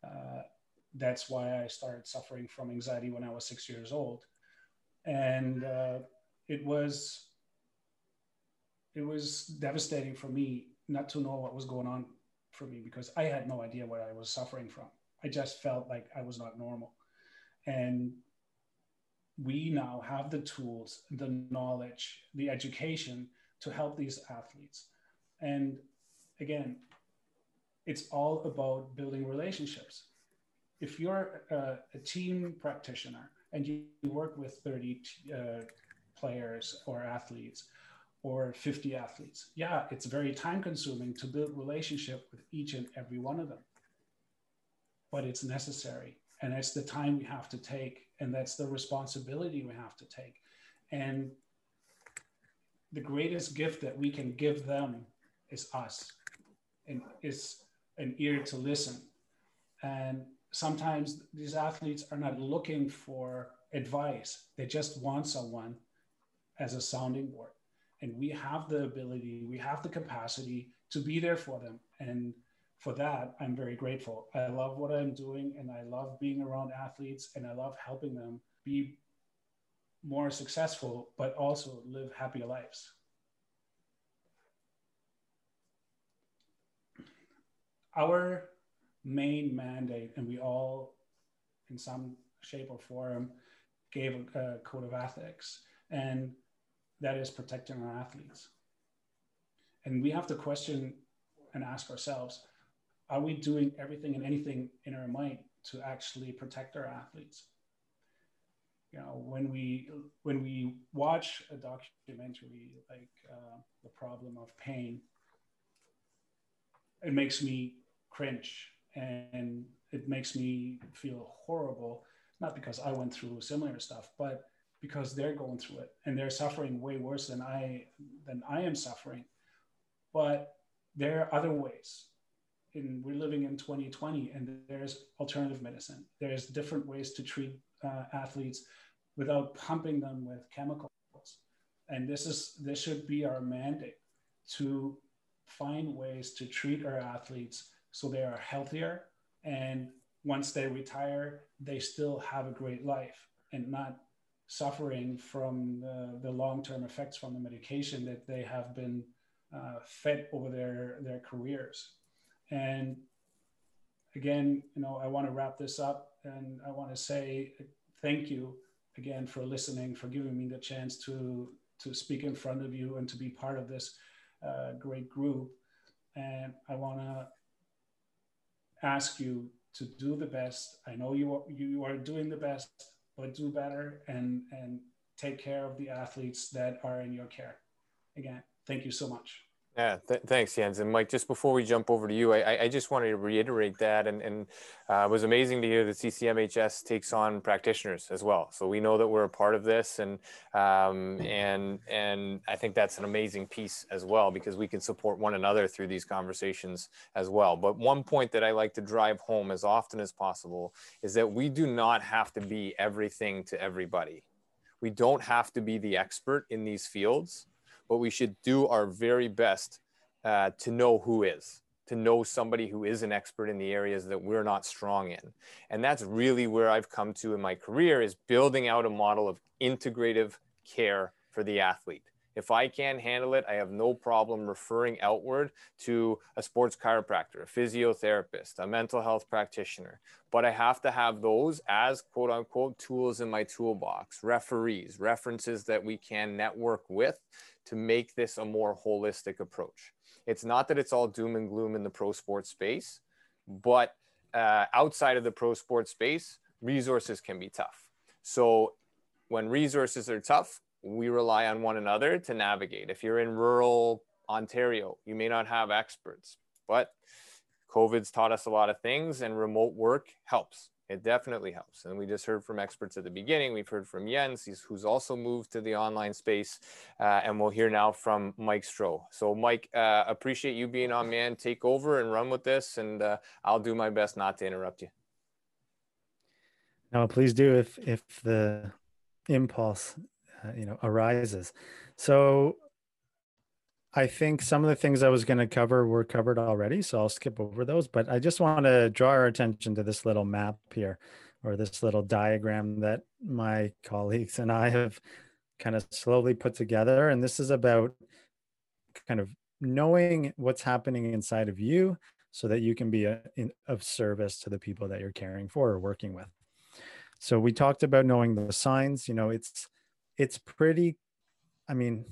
uh, that's why I started suffering from anxiety when I was six years old. And uh, it was it was devastating for me not to know what was going on for me because I had no idea what I was suffering from. I just felt like I was not normal. And we now have the tools, the knowledge, the education to help these athletes. And again, it's all about building relationships. If you're a, a team practitioner and you work with 30 uh, players or athletes, or 50 athletes. Yeah, it's very time consuming to build relationship with each and every one of them. But it's necessary. And it's the time we have to take. And that's the responsibility we have to take. And the greatest gift that we can give them is us and is an ear to listen. And sometimes these athletes are not looking for advice, they just want someone as a sounding board and we have the ability we have the capacity to be there for them. And for that i'm very grateful. I love what i'm doing and i love being around athletes and i love helping them be more successful but also live happier lives. Our main mandate and we all in some shape or form gave a, a code of ethics. And that is protecting our athletes. And we have to question and ask ourselves are we doing everything and anything in our might to actually protect our athletes? You know, when we when we watch a documentary like uh, the problem of pain, it makes me cringe and it makes me feel horrible. Not because I went through similar stuff, but because they're going through it and they're suffering way worse than I than I am suffering. But there are other ways. And we're living in 2020 and there's alternative medicine. There's different ways to treat uh, athletes without pumping them with chemicals. And this is this should be our mandate to find ways to treat our athletes so they are healthier and once they retire, they still have a great life and not suffering from the, the long-term effects from the medication that they have been uh, fed over their, their careers. And again, you know, I want to wrap this up and I want to say thank you again for listening, for giving me the chance to, to speak in front of you and to be part of this uh, great group. And I want to ask you to do the best. I know you are, you are doing the best but do better and and take care of the athletes that are in your care. Again, thank you so much. Yeah, th- thanks, Jens. And Mike, just before we jump over to you, I, I just wanted to reiterate that. And, and uh, it was amazing to hear that CCMHS takes on practitioners as well. So we know that we're a part of this, and um, and and I think that's an amazing piece as well because we can support one another through these conversations as well. But one point that I like to drive home as often as possible is that we do not have to be everything to everybody. We don't have to be the expert in these fields but we should do our very best uh, to know who is to know somebody who is an expert in the areas that we're not strong in. And that's really where i've come to in my career is building out a model of integrative care for the athlete If I can't handle it, I have no problem referring outward to a sports chiropractor, a physiotherapist, a mental health practitioner. But I have to have those as quote unquote tools in my toolbox, referees, references that we can network with to make this a more holistic approach. It's not that it's all doom and gloom in the pro sports space, but uh, outside of the pro sports space, resources can be tough. So when resources are tough, we rely on one another to navigate. If you're in rural Ontario, you may not have experts, but COVID's taught us a lot of things and remote work helps. It definitely helps. And we just heard from experts at the beginning. We've heard from Jens, who's also moved to the online space. Uh, and we'll hear now from Mike Stroh. So, Mike, uh, appreciate you being on, man. Take over and run with this. And uh, I'll do my best not to interrupt you. No, please do if if the impulse, uh, you know, arises. So, I think some of the things I was going to cover were covered already, so I'll skip over those. But I just want to draw our attention to this little map here, or this little diagram that my colleagues and I have kind of slowly put together. And this is about kind of knowing what's happening inside of you so that you can be a, in, of service to the people that you're caring for or working with. So we talked about knowing the signs. You know, it's it's pretty. I mean,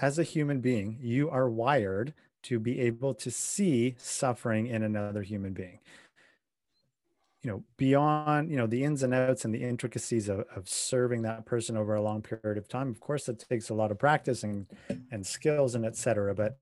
as a human being, you are wired to be able to see suffering in another human being. You know, beyond, you know, the ins and outs and the intricacies of, of serving that person over a long period of time. Of course, it takes a lot of practice and, and skills and et cetera. But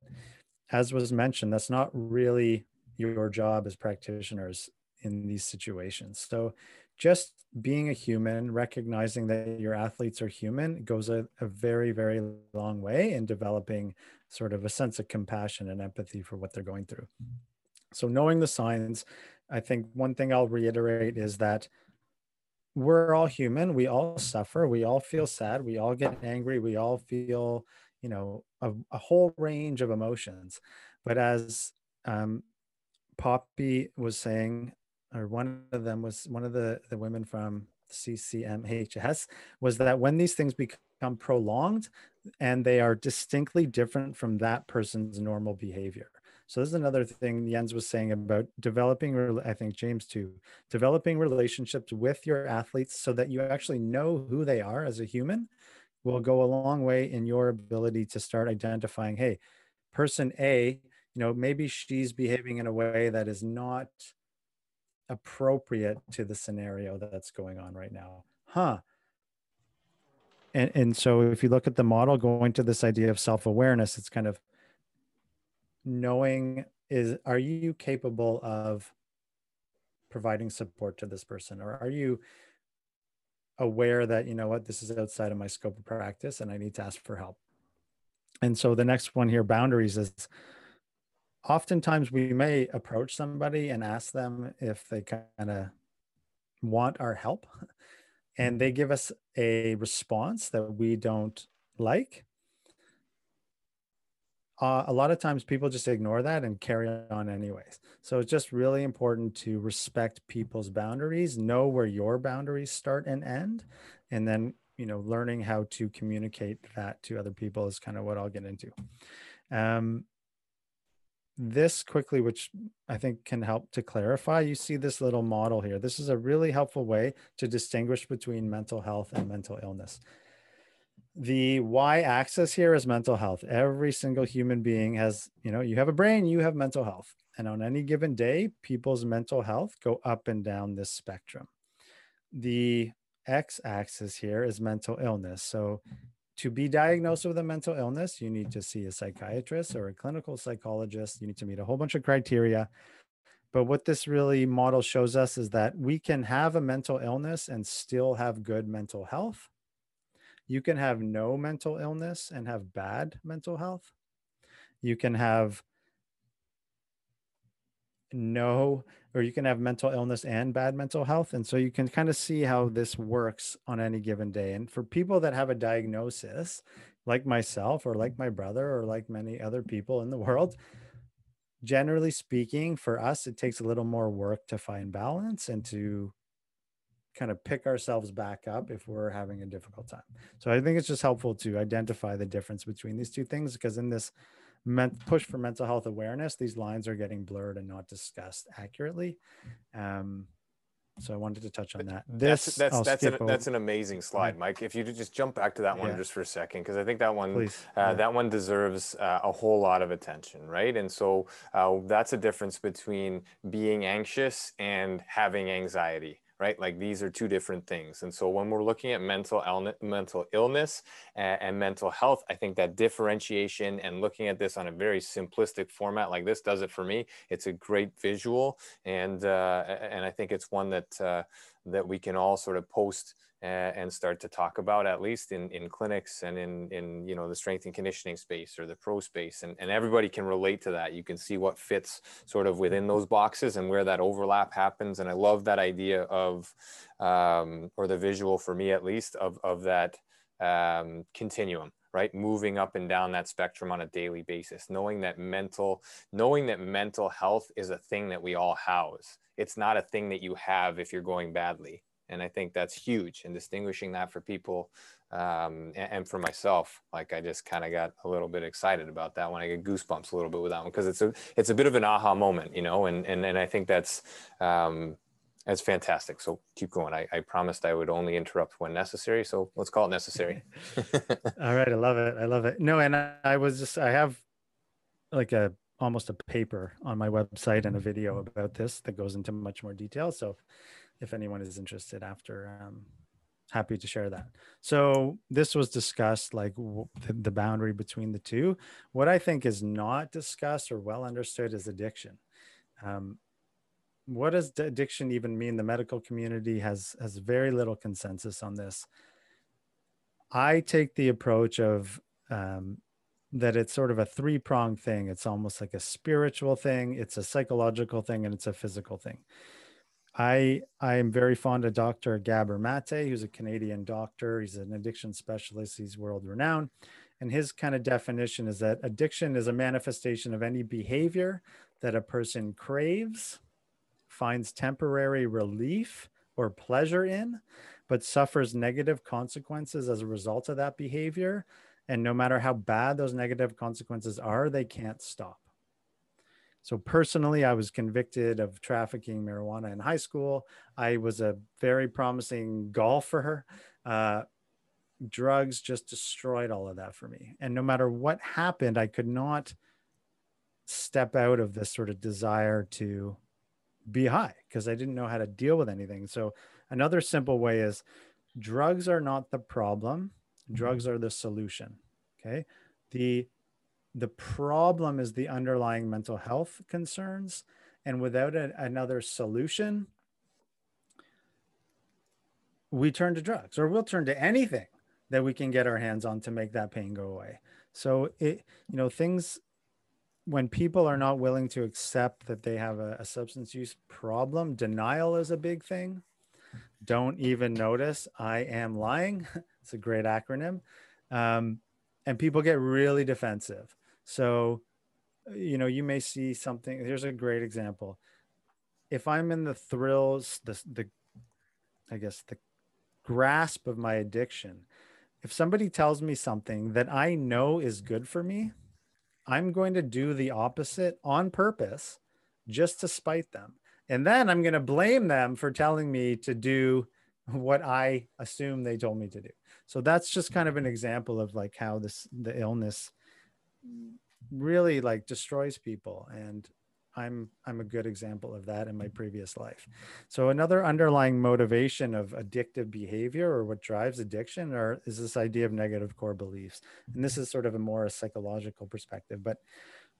as was mentioned, that's not really your job as practitioners in these situations. So just being a human, recognizing that your athletes are human goes a, a, very, very long way in developing sort of a sense of compassion and empathy for what they're going through. So, knowing the signs, I think one thing I'll reiterate is that we're all human. We all suffer. We all feel sad. We all get angry. We all feel, you know, a, a whole range of emotions. But as um, Poppy was saying, or one of them was one of the, the women from CCMHS was that when these things become prolonged and they are distinctly different from that person's normal behavior. So this is another thing Jens was saying about developing, I think James too, developing relationships with your athletes so that you actually know who they are as a human will go a long way in your ability to start identifying, hey, person A, you know, maybe she's behaving in a way that is not appropriate to the scenario that's going on right now. Huh. And, and so if you look at the model going to this idea of self-awareness, it's kind of knowing is are you capable of providing support to this person or are you aware that you know what this is outside of my scope of practice and i need to ask for help and so the next one here boundaries is oftentimes we may approach somebody and ask them if they kind of want our help and they give us a response that we don't like. Uh, a lot of times people just ignore that and carry on anyways. So it's just really important to respect people's boundaries know where your boundaries start and end and then you know learning how to communicate that to other people is kind of what i'll get into. Um, this quickly, which I think can help to clarify, you see this little model here. This is a really helpful way to distinguish between mental health and mental illness. The y axis here is mental health. Every single human being has, you know, you have a brain, you have mental health. And on any given day, people's mental health go up and down this spectrum. The x axis here is mental illness. So to be diagnosed with a mental illness, you need to see a psychiatrist or a clinical psychologist. You need to meet a whole bunch of criteria. But what this really model shows us is that we can have a mental illness and still have good mental health. You can have no mental illness and have bad mental health. You can have no or you can have mental illness and bad mental health and so you can kind of see how this works on any given day and for people that have a diagnosis like myself or like my brother or like many other people in the world generally speaking for us it takes a little more work to find balance and to kind of pick ourselves back up if we're having a difficult time. So I think it's just helpful to identify the difference between these two things because in this push for mental health awareness, these lines are getting blurred and not discussed accurately. Um, so I wanted to touch on that. This that's that's that's an, that's an, amazing slide, Mike. If you just jump back to that one yeah. just for a second, because I think that one uh, yeah. that one deserves uh, a whole lot of attention, right? And so uh, that's a difference between being anxious and having anxiety right? Like these are two different things. And so when we're looking at mental illness, mental illness and, and, mental health, I think that differentiation and looking at this on a very simplistic format like this does it for me. It's a great visual, and uh, and I think it's one that uh, that we can all sort of post and start to talk about at least in, in clinics and in, in you know the strength and conditioning space or the pro space and, and everybody can relate to that. You can see what fits sort of within those boxes and where that overlap happens and i love that idea of um, or the visual for me at least of, of that um, continuum right? Moving up and down that spectrum on a daily basis knowing that mental knowing that mental health is a thing that we all house. It's not a thing that you have if you're going badly and i think that's huge and distinguishing that for people um, and, and, for myself like i just kind of got a little bit excited about that one. I get goosebumps a little bit with that one because it's a it's a bit of an aha moment you know and and, and i think that's um, that's fantastic. So keep going. I, I promised i would only interrupt when necessary so let's call it necessary. All right i love it. I love it. No and I, I was just i have like a almost a paper on my website and a video about this that goes into much more detail so if anyone is interested after um, happy to share that. So this was discussed like w- the boundary between the two. What i think is not discussed or well understood is addiction. Um, what does addiction even mean? The medical community has has very little consensus on this. I take the approach of um, that it's sort of a three pronged thing. It's almost like a spiritual thing it's a psychological thing and it's a physical thing I I am very fond of Dr. Gabor Mate, who's a Canadian doctor. He's an addiction specialist. He's world renowned. And his kind of definition is that addiction is a manifestation of any behavior that a person craves, finds temporary relief or pleasure in, but suffers negative consequences as a result of that behavior. And no matter how bad those negative consequences are, they can't stop. So personally, I was convicted of trafficking marijuana in high school. I was a very promising golfer. Uh, drugs just destroyed all of that for me. And no matter what happened, I could not step out of this sort of desire to be high because I didn't know how to deal with anything. So another simple way is drugs are not the problem. Drugs are the solution. Okay. The the problem is the underlying mental health concerns. And without a, another solution, we turn to drugs or we'll turn to anything that we can get our hands on to make that pain go away. So it, you know, things when people are not willing to accept that they have a, a substance use problem, denial is a big thing. Don't even notice I am lying. it's a great acronym. Um, and people get really defensive. So, uh, you know, you may see something. Here's a great example. If I'm in the thrills, the, the, I guess, the grasp of my addiction, if somebody tells me something that I know is good for me, I'm going to do the opposite on purpose just to spite them. And then I'm going to blame them for telling me to do what I assume they told me to do. So that's just kind of an example of like how this the illness really like destroys people and i'm i'm a good example of that in my previous life. So another underlying motivation of addictive behavior or what drives addiction or is this idea of negative core beliefs. And this is sort of a more psychological perspective but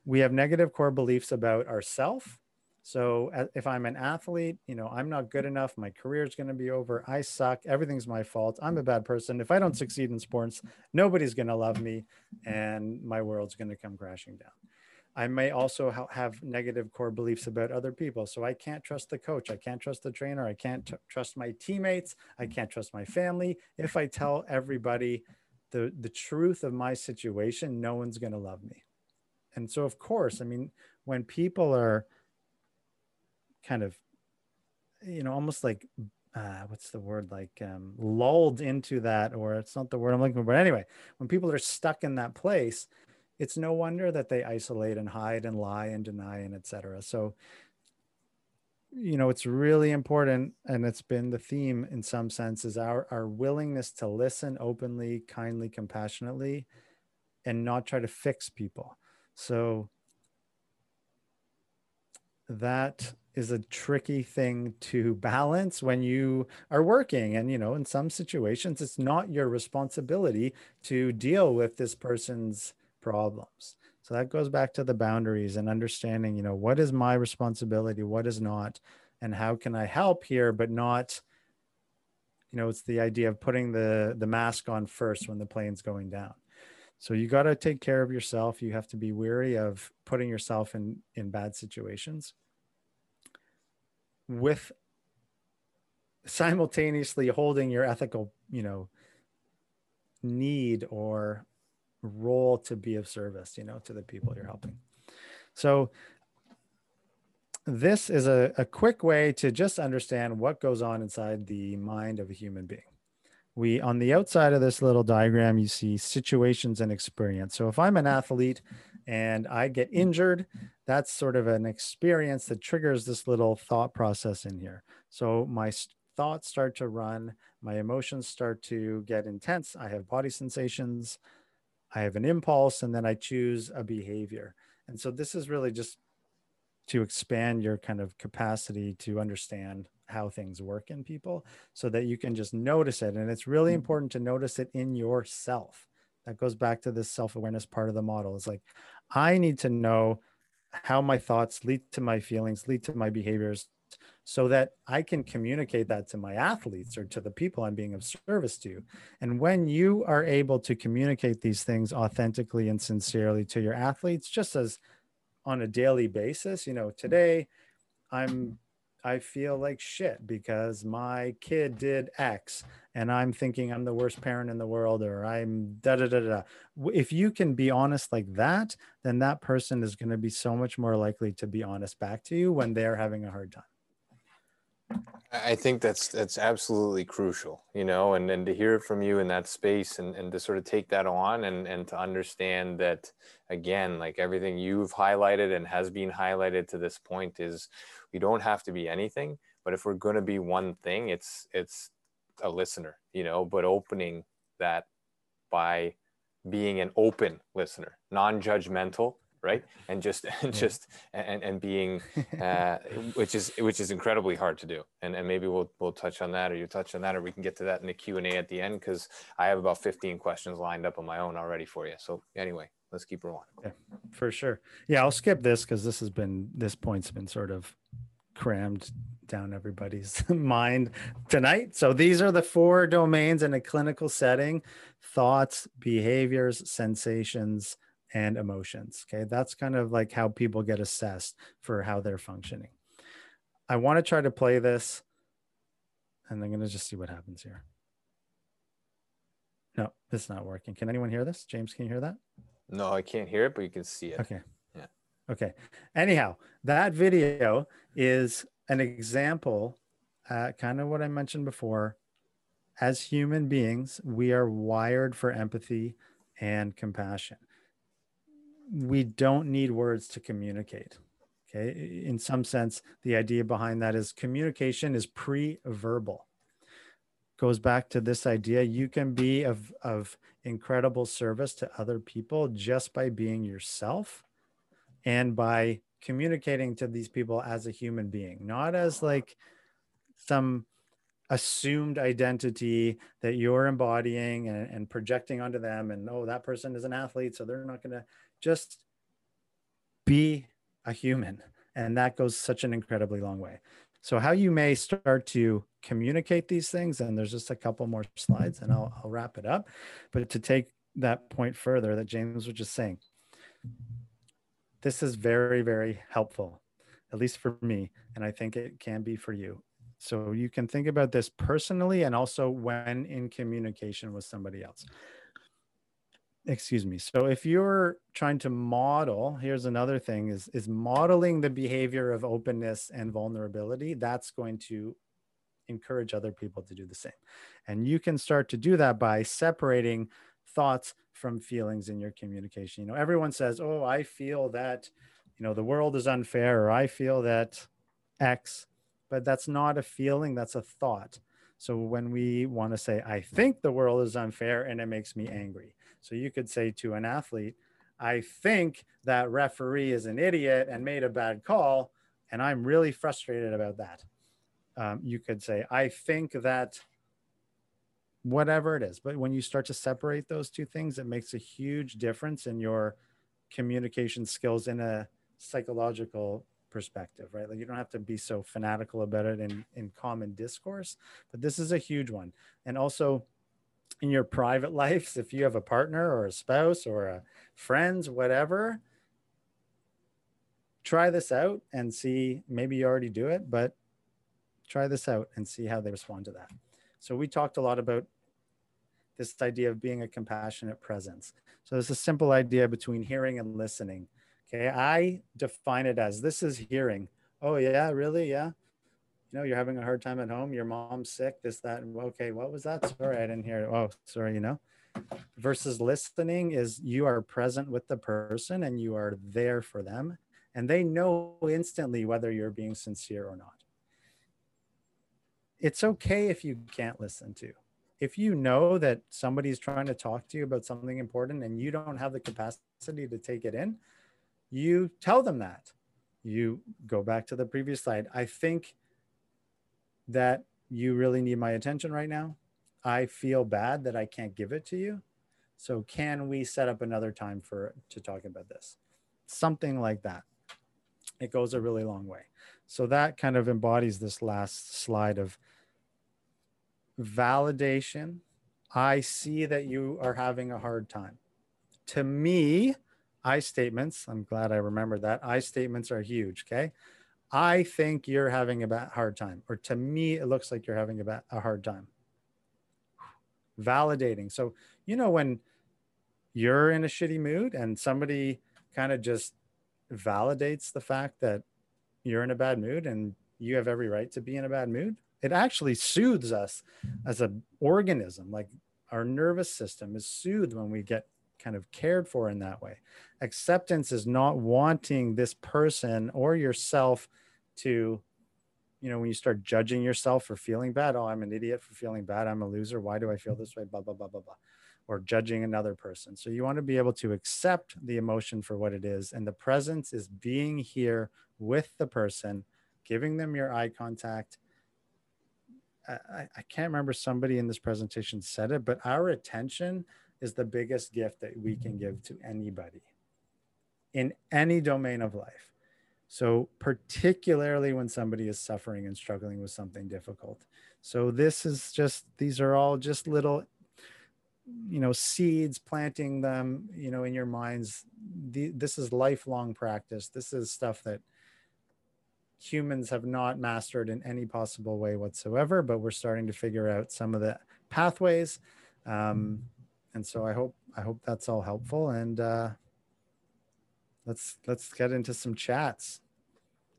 we have negative core beliefs about ourself so if I'm an athlete, you know, I'm not good enough. My career is going to be over. I suck. Everything's my fault. I'm a bad person. If I don't succeed in sports, nobody's going to love me and my world's going to come crashing down. I may also ha- have negative core beliefs about other people. So I can't trust the coach. I can't trust the trainer. I can't t- trust my teammates. I can't trust my family. If I tell everybody the, the truth of my situation, no one's going to love me. And so, of course, I mean, when people are, kind of you know almost like uh, what's the word like um, lulled into that, or it's not the word I'm looking for. But anyway, when people are stuck in that place, it's no wonder that they isolate and hide and lie and deny and etc. So, you know, it's really important, and it's been the theme in some sense is our our willingness to listen openly, kindly, compassionately, and not try to fix people. So that is a tricky thing to balance when you are working and you know in some situations it's not your responsibility to deal with this person's problems. So that goes back to the boundaries and understanding you know what is my responsibility what is not and how can i help here but not you know it's the idea of putting the the mask on first when the plane's going down. So you got to take care of yourself. You have to be weary of putting yourself in in bad situations with simultaneously holding your ethical, you know, need or role to be of service, you know, to the people you're helping. So this is a, a quick way to just understand what goes on inside the mind of a human being. We on the outside of this little diagram, you see situations and experience. So if I'm an athlete and I get injured, that's sort of an experience that triggers this little thought process in here. So my thoughts start to run, my emotions start to get intense. I have body sensations, I have an impulse, and then I choose a behavior. And so this is really just to expand your kind of capacity to understand how things work in people so that you can just notice it. And it's really mm-hmm. important to notice it in yourself that goes back to this self-awareness part of the model it's like i need to know how my thoughts lead to my feelings lead to my behaviors so that i can communicate that to my athletes or to the people i'm being of service to. And when you are able to communicate these things authentically and sincerely to your athletes just as on a daily basis you know today i'm I feel like shit because my kid did X and I'm thinking I'm the worst parent in the world or I'm da da da da. If you can be honest like that, then that person is going to be so much more likely to be honest back to you when they're having a hard time. I think that's that's absolutely crucial, you know, and, and to hear it from you in that space and, and to sort of take that on and, and to understand that again, like everything you've highlighted and has been highlighted to this point is we don't have to be anything, but if we're gonna be one thing, it's it's a listener, you know, but opening that by being an open listener, non-judgmental, right? And just and just and and being uh, which is which is incredibly hard to do. And and maybe we'll we'll touch on that or you touch on that or we can get to that in the q&a at the end because i have about 15 questions lined up on my own already for you. So anyway let's keep rolling. Yeah, for sure. Yeah i'll skip this because this has been this point's been sort of crammed down everybody's mind tonight. So these are the four domains in a clinical setting thoughts, behaviors, sensations, and emotions. Okay. That's kind of like how people get assessed for how they're functioning. I want to try to play this and I'm going to just see what happens here. No, it's not working. Can anyone hear this? James, can you hear that? No, I can't hear it, but you can see it. Okay. Yeah. Okay. Anyhow, that video is an example, uh, kind of what I mentioned before. As human beings, we are wired for empathy and compassion we don't need words to communicate. Okay. In some sense, the idea behind that is communication is pre verbal. Goes back to this idea you can be of, of incredible service to other people just by being yourself and by communicating to these people as a human being, not as like some assumed identity that you're embodying and, and projecting onto them. And oh, that person is an athlete, so they're not going to just be a human. And that goes such an incredibly long way. So, how you may start to communicate these things, and there's just a couple more slides and I'll, I'll wrap it up. But to take that point further that James was just saying, this is very, very helpful, at least for me. And I think it can be for you. So, you can think about this personally and also when in communication with somebody else excuse me so if you're trying to model here's another thing is is modeling the behavior of openness and vulnerability that's going to encourage other people to do the same. And you can start to do that by separating thoughts from feelings in your communication. You know, everyone says, "Oh, I feel that, you know, the world is unfair," or "I feel that X," but that's not a feeling, that's a thought. So when we want to say, "I think the world is unfair and it makes me angry." So you could say to an athlete, "I think that referee is an idiot and made a bad call, and I'm really frustrated about that." Um, you could say, "I think that whatever it is. But when you start to separate those two things, it makes a huge difference in your communication skills in a psychological perspective, right? Like you don't have to be so fanatical about it in, in common discourse, but this is a huge one. And also in your private lives, if you have a partner or a spouse or a friends, whatever, try this out and see maybe you already do it, but try this out and see how they respond to that. So we talked a lot about this idea of being a compassionate presence. So it's a simple idea between hearing and listening. Okay, I define it as this is hearing. Oh yeah, really? Yeah. You know, you're having a hard time at home. Your mom's sick. This, that. Okay, what was that? Sorry, I didn't hear. Oh, sorry. You know. Versus listening is you are present with the person and you are there for them, and they know instantly whether you're being sincere or not it's okay if you can't listen to. If you know that somebody's trying to talk to you about something important and you don't have the capacity to take it in, you tell them that. You go back to the previous slide. I think that you really need my attention right now. I feel bad that I can't give it to you. So can we set up another time for to talk about this? Something like that. It goes a really long way. So that kind of embodies this last slide of validation. I see that you are having a hard time. To me, I statements, I'm glad I remembered that. I statements are huge. Okay. I think you're having a bad hard time, or to me, it looks like you're having a, a hard time. Validating. So, you know, when you're in a shitty mood and somebody kind of just validates the fact that you're in a bad mood and you have every right to be in a bad mood it actually soothes us as an organism like our nervous system is soothed when we get kind of cared for in that way acceptance is not wanting this person or yourself to you know when you start judging yourself for feeling bad oh i'm an idiot for feeling bad. I'm a loser. Why do i feel this way? Blah blah blah blah blah. Or judging another person. So you want to be able to accept the emotion for what it is and the presence is being here with the person giving them your eye contact. I, I can't remember somebody in this presentation said it, but our attention is the biggest gift that we can give to anybody in any domain of life. So, particularly when somebody is suffering and struggling with something difficult. So, this is just, these are all just little, you know, seeds, planting them, you know, in your minds. The, this is lifelong practice. This is stuff that humans have not mastered in any possible way whatsoever, but we're starting to figure out some of the pathways. Um, and so I hope I hope that's all helpful. And uh, let's let's get into some chats.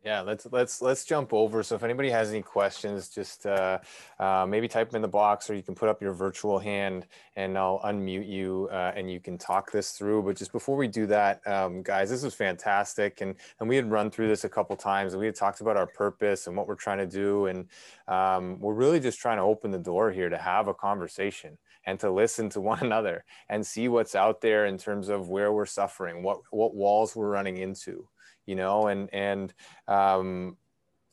Yeah, let's let's let's jump over. So if anybody has any questions, just uh, uh, maybe type them in the box, or you can put up your virtual hand, and I'll unmute you, uh, and you can talk this through. But just before we do that, um, guys, this was fantastic, and and we had run through this a couple times, and we had talked about our purpose and what we're trying to do, and um, we're really just trying to open the door here to have a conversation and to listen to one another and see what's out there in terms of where we're suffering, what what walls we're running into you know, and and um,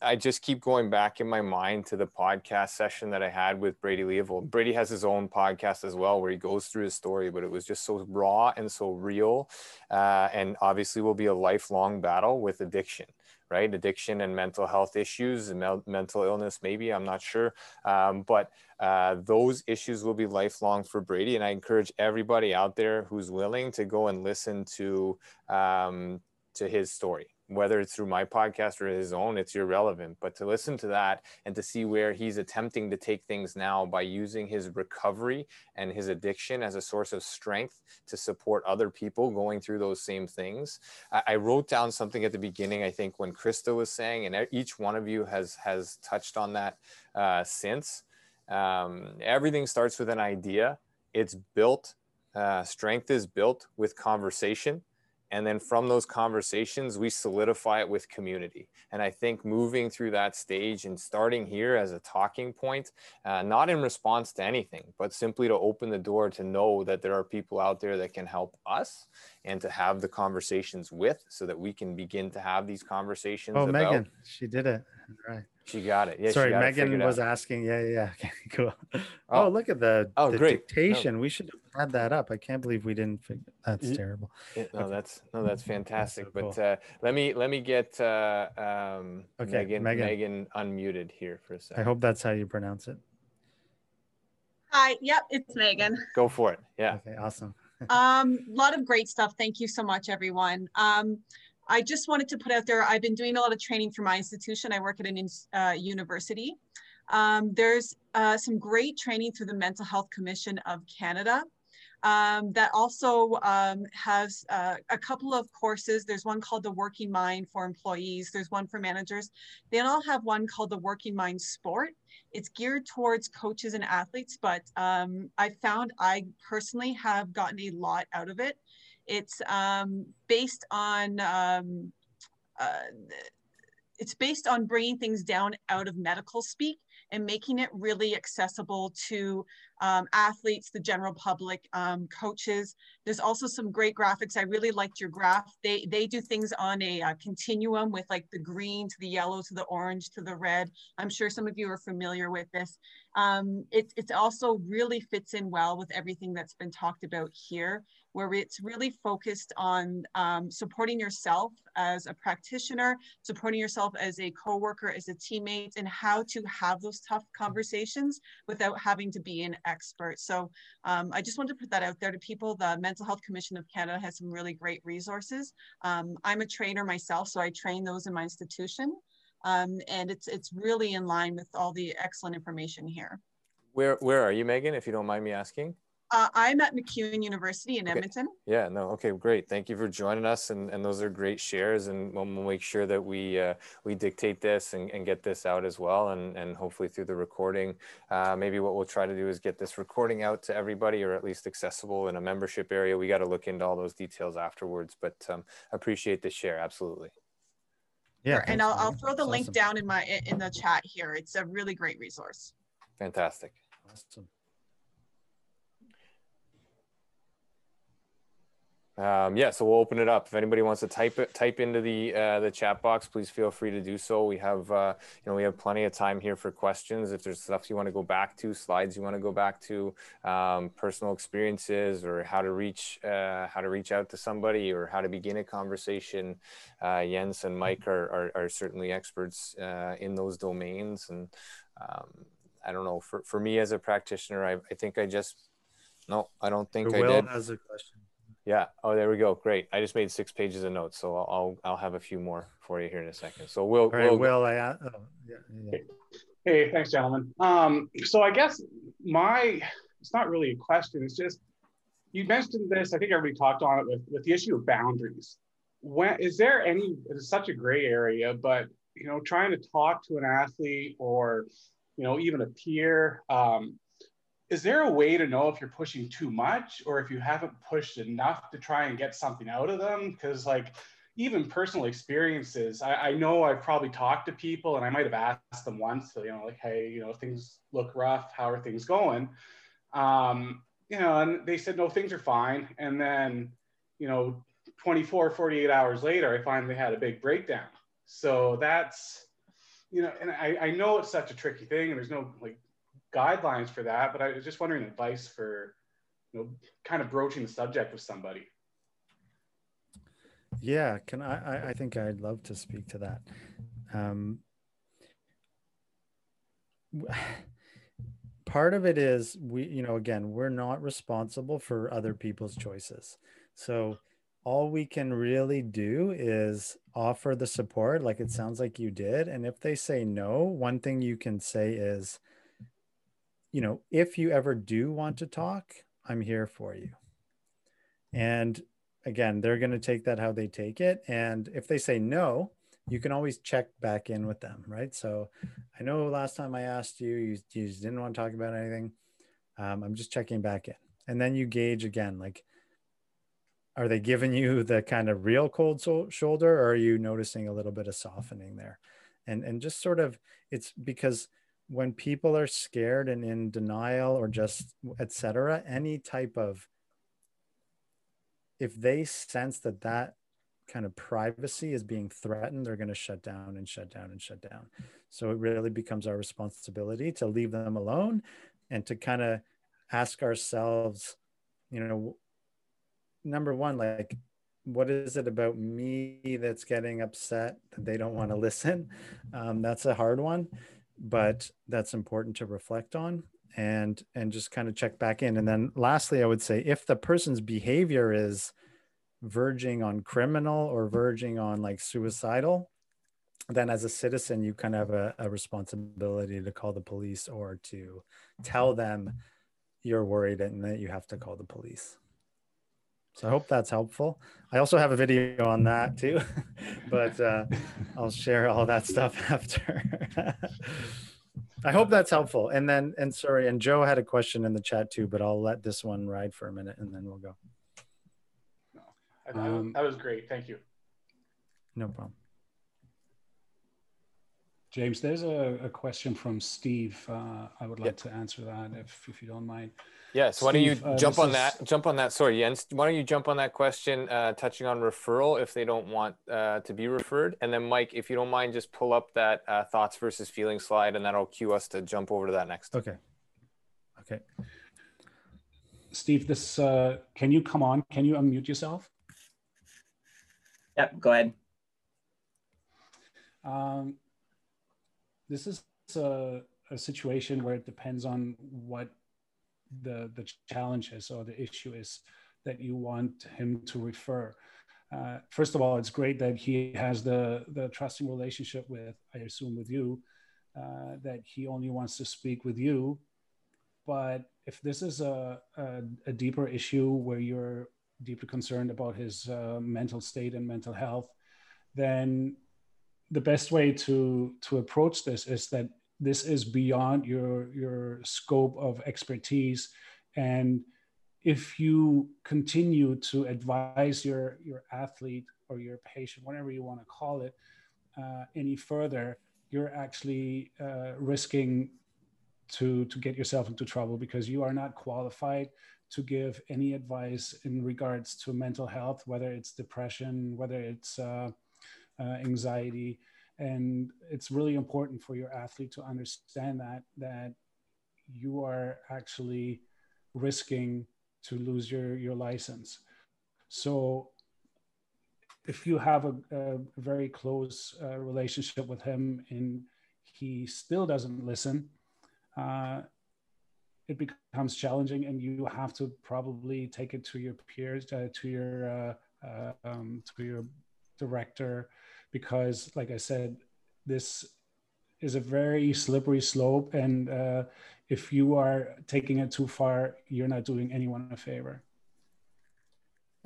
I just keep going back in my mind to the podcast session that I had with Brady Leavold. Brady has his own podcast as well where he goes through his story, but it was just so raw and so real. Uh, and obviously, will be a lifelong battle with addiction, right? Addiction and mental health issues mental illness, maybe, I'm not sure. Um, but uh, those issues will be lifelong for Brady. And I encourage everybody out there who's willing to go and listen to um, to his story whether it's through my podcast or his own, it's irrelevant. But to listen to that and to see where he's attempting to take things now by using his recovery and his addiction as a source of strength to support other people going through those same things. I, wrote down something at the beginning, I think, when Krista was saying, and each one of you has has touched on that uh, since. Um, everything starts with an idea. It's built. Uh, strength is built with conversation and then from those conversations we solidify it with community and i think moving through that stage and starting here as a talking point uh, not in response to anything but simply to open the door to know that there are people out there that can help us and to have the conversations with so that we can begin to have these conversations oh about. megan she did it right she got it. Yeah, Sorry, Megan was asking. Yeah, yeah. Okay, cool. Oh, oh look at the, oh, the great. dictation. No. We should have had that up. I can't believe we didn't figure. That's yeah. terrible. Yeah, no, okay. that's no, that's fantastic. That's so cool. But uh, let me let me get uh, um, okay, Megan, Megan Megan unmuted here for a second. I hope that's how you pronounce it. Hi. Yep, it's Megan. Go for it. Yeah. Okay. Awesome. um, a lot of great stuff. Thank you so much, everyone. Um, I just wanted to put out there, I've been doing a lot of training for my institution. I work at an uh, university. Um, there's uh, some great training through the Mental Health Commission of Canada um, that also um, has uh, a couple of courses. There's one called the Working Mind for employees. There's one for managers. They all have one called the Working Mind Sport. It's geared towards coaches and athletes, but um, I found I personally have gotten a lot out of it. It's um, based on um, uh, it's based on bringing things down out of medical speak and making it really accessible to um, athletes, the general public, um, coaches. There's also some great graphics. I really liked your graph. They they do things on a, uh, continuum with like the green to the yellow to the orange to the red. I'm sure some of you are familiar with this. Um, it also really fits in well with everything that's been talked about here where it's really focused on um, supporting yourself as a practitioner, supporting yourself as a coworker, as a teammate, and how to have those tough conversations without having to be an expert. So um, I just wanted to put that out there to people. The Mental Health Commission of Canada has some really great resources. Um, I'm a trainer myself, so I train those in my institution. Um, and it's it's really in line with all the excellent information here. Where where are you, Megan? If you don't mind me asking. Uh, I'm at MacEwan University in okay. Edmonton. Yeah, no, okay, great. Thank you for joining us, and, and those are great shares, and we'll, we'll make sure that we uh, we dictate this and, and get this out as well, and, and hopefully through the recording, uh, maybe what we'll try to do is get this recording out to everybody, or at least accessible in a membership area. We got to look into all those details afterwards, but um, appreciate the share, absolutely. Yeah, and I'll, I'll throw the link awesome. down in my in the chat here. It's a really great resource. Fantastic. Awesome. Um, yeah, so we'll open it up. If anybody wants to type it, type into the uh, the chat box, please feel free to do so. We have uh, you know we have plenty of time here for questions. If there's stuff you want to go back to, slides you want to go back to, um, personal experiences, or how to reach uh, how to reach out to somebody, or how to begin a conversation, uh, Jens and Mike are are, are certainly experts uh, in those domains. And um, I don't know for for me as a practitioner, I, I think I just no, I don't think I did. has a question. Yeah. Oh, there we go. Great. I just made six pages of notes, so I'll I'll have a few more for you here in a second. So we'll. right, we'll, Will, I oh, yeah, yeah. Hey, thanks, gentlemen. Um, so I guess my it's not really a question. It's just you mentioned this. I think everybody talked on it with with the issue of boundaries. When is there any? It's such a gray area, but you know, trying to talk to an athlete or you know even a peer. Um, is there a way to know if you're pushing too much or if you haven't pushed enough to try and get something out of them? Because like even personal experiences, I, I, know I've probably talked to people and I might have asked them once, you know, like, hey, you know, things look rough. How are things going? Um, you know, and they said, no, things are fine. And then, you know, 24, 48 hours later, I finally had a big breakdown. So that's, you know, and I, I know it's such a tricky thing and there's no like guidelines for that, but I was just wondering advice for, you know, kind of broaching the subject with somebody. Yeah, can I? I think I'd love to speak to that. Um, part of it is we, you know, again, we're not responsible for other people's choices. So all we can really do is offer the support like it sounds like you did and if they say no one thing you can say is you know if you ever do want to talk i'm here for you. And again they're going to take that how they take it. And if they say no you can always check back in with them right? So i know last time i asked you you, you didn't want to talk about anything. Um, i'm just checking back in. And then you gauge again like are they giving you the kind of real cold so- shoulder or are you noticing a little bit of softening there? And and just sort of it's because when people are scared and in denial or just etc any type of if they sense that that kind of privacy is being threatened they're going to shut down and shut down and shut down so it really becomes our responsibility to leave them alone and to kind of ask ourselves you know number one, like, what is it about me that's getting upset that they don't want to listen? Um, that's a hard one, but that's important to reflect on and and just kind of check back in. And then lastly, I would say if the person's behavior is verging on criminal or verging on like suicidal, then as a citizen, you kind of have a, a responsibility to call the police or to tell them you're worried and that you have to call the police. So I hope that's helpful. I also have a video on that too, but uh, I'll share all that stuff after. I hope that's helpful. And then, and sorry, and Joe had a question in the chat too, but I'll let this one ride for a minute and then we'll go. No, um, that was great. Thank you. No problem. James, there's a, a question from Steve. Uh, I would like to answer that if, if you don't mind. Yes. Steve, why don't you uh, jump on is... that? Jump on that. Sorry, Jens. Why don't you jump on that question, uh, touching on referral if they don't want uh, to be referred, and then Mike, if you don't mind, just pull up that uh, thoughts versus feelings slide, and that'll cue us to jump over to that next. Okay. Okay. Steve, this uh, can you come on? Can you unmute yourself? Yep. Go ahead. Um, this is a, a situation where it depends on what the the challenge is or the issue is that you want him to refer. Uh, first of all, it's great that he has the the trusting relationship with, I assume, with you, uh, that he only wants to speak with you. But if this is a, a, a deeper issue where you're deeply concerned about his uh, mental state and mental health, then the best way to to approach this is that this is beyond your your scope of expertise. And if you continue to advise your your athlete or your patient whatever you want to call it uh, any further you're actually uh, risking to to get yourself into trouble because you are not qualified to give any advice in regards to mental health whether it's depression whether it's uh, uh anxiety and it's really important for your athlete to understand that that you are actually risking to lose your your license. So if you have a, a very close uh, relationship with him and he still doesn't listen uh, it becomes challenging and you have to probably take it to your peers uh, to your uh, uh, um, to your director because, like I said, this is a very slippery slope. And uh, if you are taking it too far, you're not doing anyone a favor.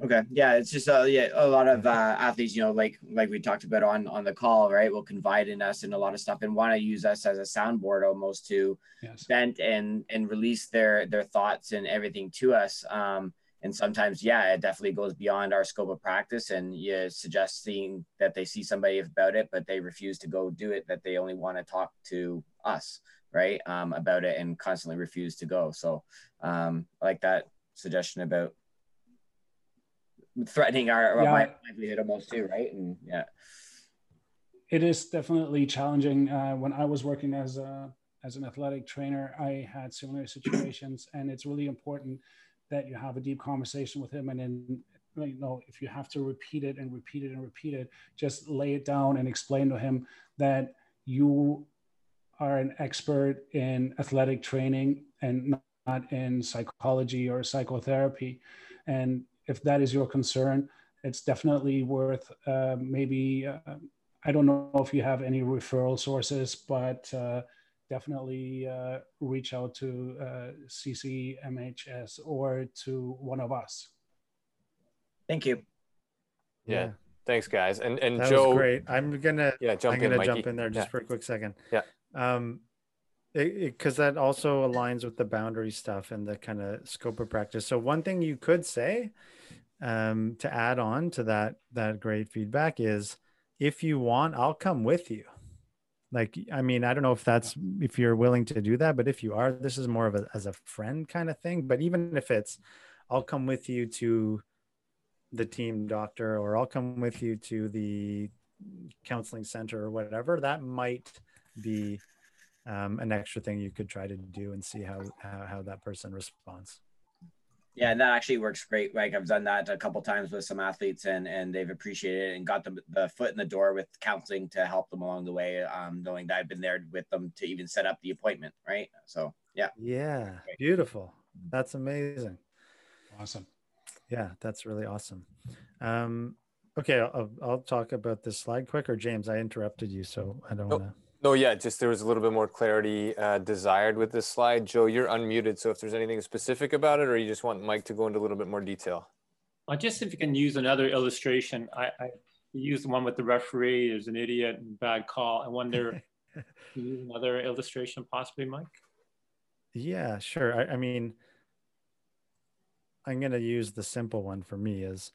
Okay. Yeah, it's just uh, yeah, a lot of uh, athletes, you know, like like we talked about on on the call, right? Will confide in us and a lot of stuff, and want to use us as a soundboard almost to yes. vent and and release their their thoughts and everything to us. Um, and sometimes yeah it definitely goes beyond our scope of practice and you suggesting that they see somebody about it but they refuse to go do it that they only want to talk to us right um, about it and constantly refuse to go. So um, I like that suggestion about threatening our, yeah. livelihood almost too right? And yeah. It is definitely challenging. Uh, when i was working as a as an athletic trainer i had similar situations and it's really important that you have a deep conversation with him and then you know if you have to repeat it and repeat it and repeat it just lay it down and explain to him that you are an expert in athletic training and not in psychology or psychotherapy and if that is your concern it's definitely worth uh, maybe. Uh, I don't know if you have any referral sources, but uh, definitely uh, reach out to uh, CCMHS or to one of us. Thank you. Yeah. yeah. Thanks, guys. And and that Joe, great. I'm gonna yeah jump I'm gonna in, jump in there just yeah. for a quick second. Yeah. Um, because that also aligns with the boundary stuff and the kind of scope of practice. So one thing you could say, um, to add on to that that great feedback is, if you want, I'll come with you. Like, I mean, I don't know if that's if you're willing to do that, but if you are, this is more of a as a friend kind of thing. But even if it's, I'll come with you to the team doctor, or I'll come with you to the counseling center or whatever, that might be um, an extra thing you could try to do and see how, how, how that person responds. Yeah, and that actually works great. Like I've done that a couple times with some athletes, and and they've appreciated it and got the the foot in the door with counseling to help them along the way, um, knowing that I've been there with them to even set up the appointment. Right. So yeah. Yeah. Beautiful. That's amazing. Awesome. Yeah, that's really awesome. Um, okay, I'll, I'll talk about this slide quick. Or James, I interrupted you, so I don't want to. No, yeah, just there was a little bit more clarity uh, desired with this slide. Joe, you're unmuted, so if there's anything specific about it, or you just want Mike to go into a little bit more detail. Uh, just if you can use another illustration. I, I used the one with the referee. There's an idiot and bad call. I wonder, use another illustration possibly, Mike? Yeah, sure. I, I mean, I'm going to use the simple one for me is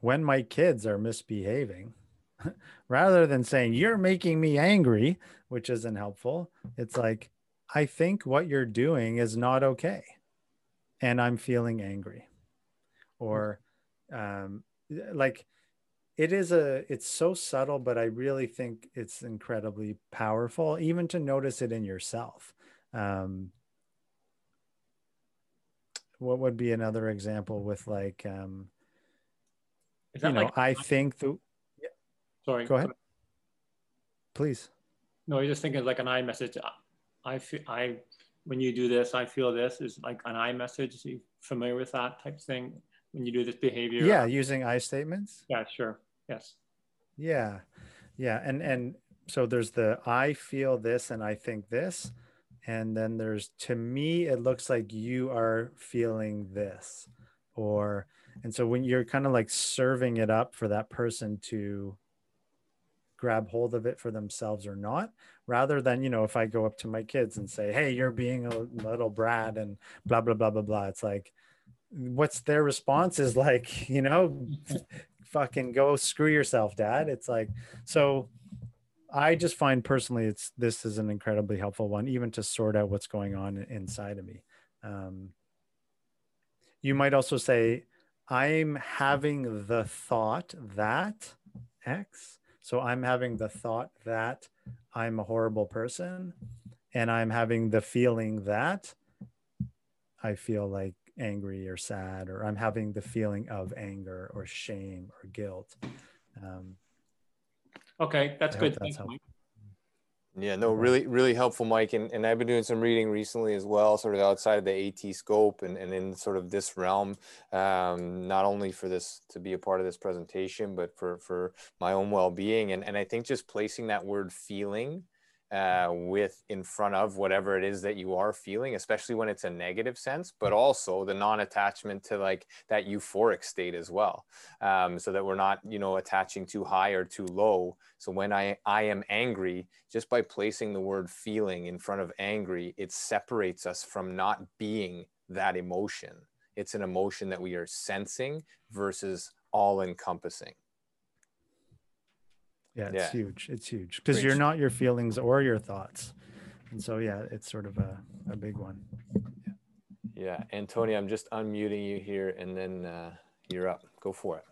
when my kids are misbehaving, rather than saying you're making me angry which isn't helpful it's like i think what you're doing is not okay and i'm feeling angry. Or um, like it is a it's so subtle but i really think it's incredibly powerful even to notice it in yourself. Um, what would be another example with like um, you know like- i think the Sorry. Go ahead. Please. No, you're just thinking like an I message. I feel I when you do this, I feel this is like an I message. Are you familiar with that type of thing when you do this behavior? Yeah, using I statements. Yeah, sure. Yes. Yeah, yeah, and and so there's the I feel this and I think this, and then there's to me it looks like you are feeling this, or and so when you're kind of like serving it up for that person to grab hold of it for themselves or not rather than you know if i go up to my kids and say hey you're being a little brat and blah blah blah blah blah. It's like what's their response is like you know fucking go screw yourself dad. It's like so i just find personally it's this is an incredibly helpful one even to sort out what's going on inside of me. Um, you might also say i'm having the thought that x so I'm having the thought that I'm a horrible person, and I'm having the feeling that I feel like angry or sad, or I'm having the feeling of anger or shame or guilt. Um, okay, that's good. That's yeah, no, really, really helpful, Mike. And, and I've been doing some reading recently as well, sort of outside of the AT scope and, and in sort of this realm, um, not only for this to be a part of this presentation, but for, for my own well-being. And, and I think just placing that word feeling uh, with in front of whatever it is that you are feeling, especially when it's a negative sense, but also the non-attachment to like that euphoric state as well, um, so that we're not you know attaching too high or too low. So when I I am angry, just by placing the word feeling in front of angry, it separates us from not being that emotion. It's an emotion that we are sensing versus all encompassing. Yeah, it's yeah. huge. It's huge because you're not your feelings or your thoughts. And so, yeah, it's sort of a, a big one. Yeah. yeah. And Tony, I'm just unmuting you here and then uh, you're up. Go for it.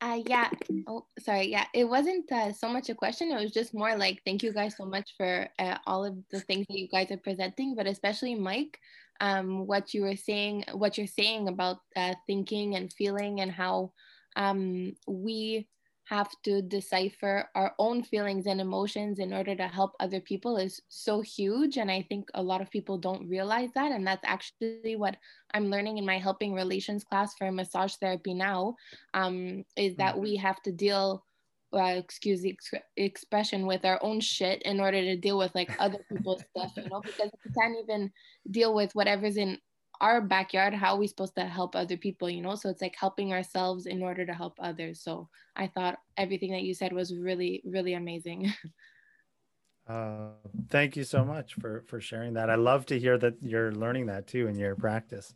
Uh, yeah. Oh, sorry. Yeah. It wasn't uh, so much a question. It was just more like, thank you guys so much for uh, all of the things that you guys are presenting, but especially Mike, um, what you were saying, what you're saying about uh, thinking and feeling and how um, we have to decipher our own feelings and emotions in order to help other people is so huge. And I think a lot of people don't realize that. And that's actually what I'm learning in my helping relations class for massage therapy now um, is that we have to deal. Uh, excuse the ex- expression with our own shit in order to deal with like other people's stuff you know because we can't even deal with whatever's in our backyard how are we supposed to help other people you know? So it's like helping ourselves in order to help others. So i thought everything that you said was really really amazing. Uh, thank you so much for for sharing that. I love to hear that you're learning that too in your practice.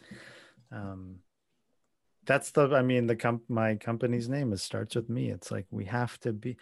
Um, that's the i mean the comp my company's name is starts with me. It's like we have to be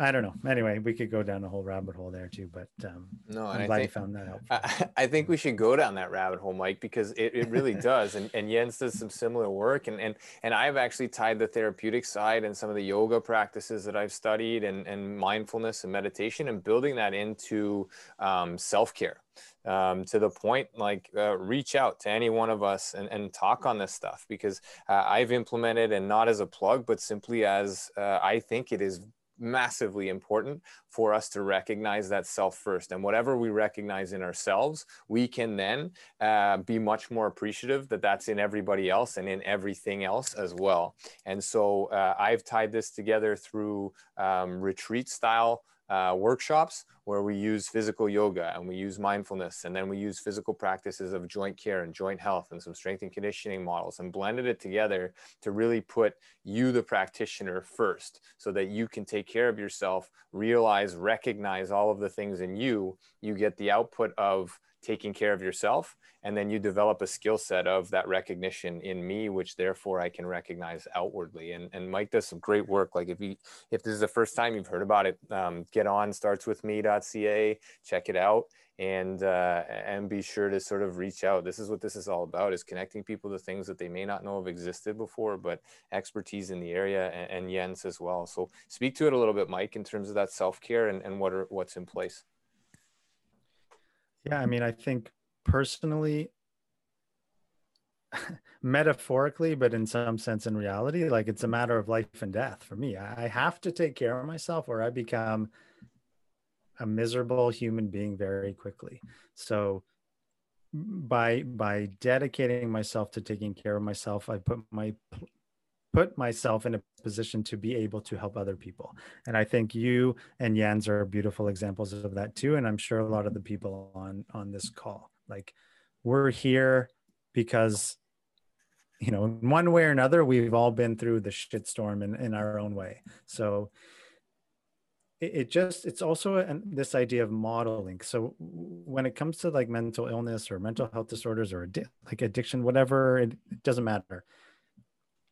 I don't know. Anyway, we could go down a whole rabbit hole there too, but um, no, I'm I glad think, you found that helpful. I, I, think we should go down that rabbit hole, Mike, because it, it really does. And, and Jens does some similar work. And, and, and I've actually tied the therapeutic side and some of the yoga practices that I've studied and, and mindfulness and meditation and building that into um, self care. Um, to the point like uh, reach out to any one of us and, and talk on this stuff because uh, I've implemented and not as a plug, but simply as uh, I think it is massively important for us to recognize that self first. And whatever we recognize in ourselves, we can then uh, be much more appreciative that that's in everybody else and in everything else as well. And so uh, I've tied this together through um, retreat style uh, workshops where we use physical yoga and we use mindfulness and then we use physical practices of joint care and joint health and some strength and conditioning models and blended it together to really put you the practitioner first so that you can take care of yourself realize recognize all of the things in you you get the output of taking care of yourself and then you develop a skill set of that recognition in me which therefore i can recognize outwardly. And, and mike does some great work. Like if you if this is the first time you've heard about it um, get on starts with me.ca check it out and uh, and be sure to sort of reach out this is what this is all about is connecting people to things that they may not know have existed before but expertise in the area and, and as well so speak to it a little bit mike in terms of that self-care and, and what are what's in place yeah i mean i think personally metaphorically but in some sense in reality like it's a matter of life and death for me i have to take care of myself or i become a miserable human being very quickly so by by dedicating myself to taking care of myself i put my put myself in a position to be able to help other people. And I think you and Jens are beautiful examples of that too. And I'm sure a lot of the people on on this call, like we're here because you know, in one way or another, we've all been through the shitstorm in, in our own way. So it, just it's also an, this idea of modeling. So when it comes to like mental illness or mental health disorders or like addiction, whatever, it, it doesn't matter.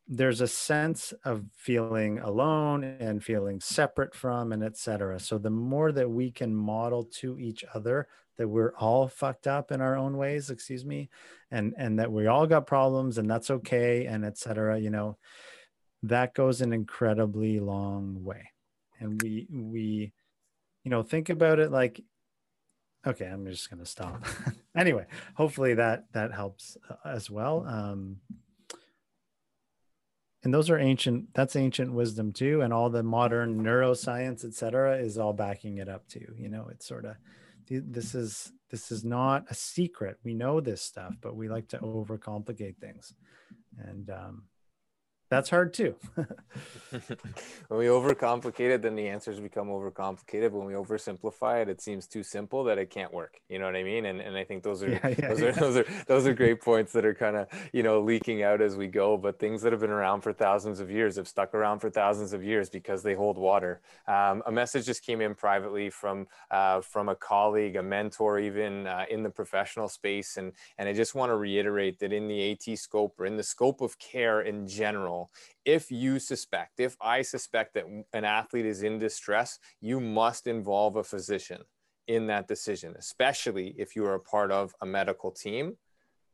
There's a sense of feeling alone and feeling separate from and etc so the more that we can model to each other that we're all fucked up in our own ways excuse me and and that we all got problems and that's okay and etc you know that goes an incredibly long way and we we you know think about it like okay i'm just going to stop. Anyway hopefully that that helps uh, as well. Um and those are ancient that's ancient wisdom too and all the modern neuroscience et cetera is all backing it up too. You know it's sort of this is this is not a secret. We know this stuff but we like to overcomplicate things. And um, that's hard too. when we overcomplicate it, then the answers become overcomplicated. When we oversimplify it, it seems too simple that it can't work. You know what I mean? And and I think those are yeah, yeah, those yeah. are those are those are great points that are kind of you know leaking out as we go. But things that have been around for thousands of years have stuck around for thousands of years because they hold water. Um, a message just came in privately from uh, from a colleague, a mentor, even uh, in the professional space, and and I just want to reiterate that in the AT scope or in the scope of care in general if you suspect, if I suspect that an athlete is in distress, you must involve a physician in that decision, especially if you are a part of a medical team.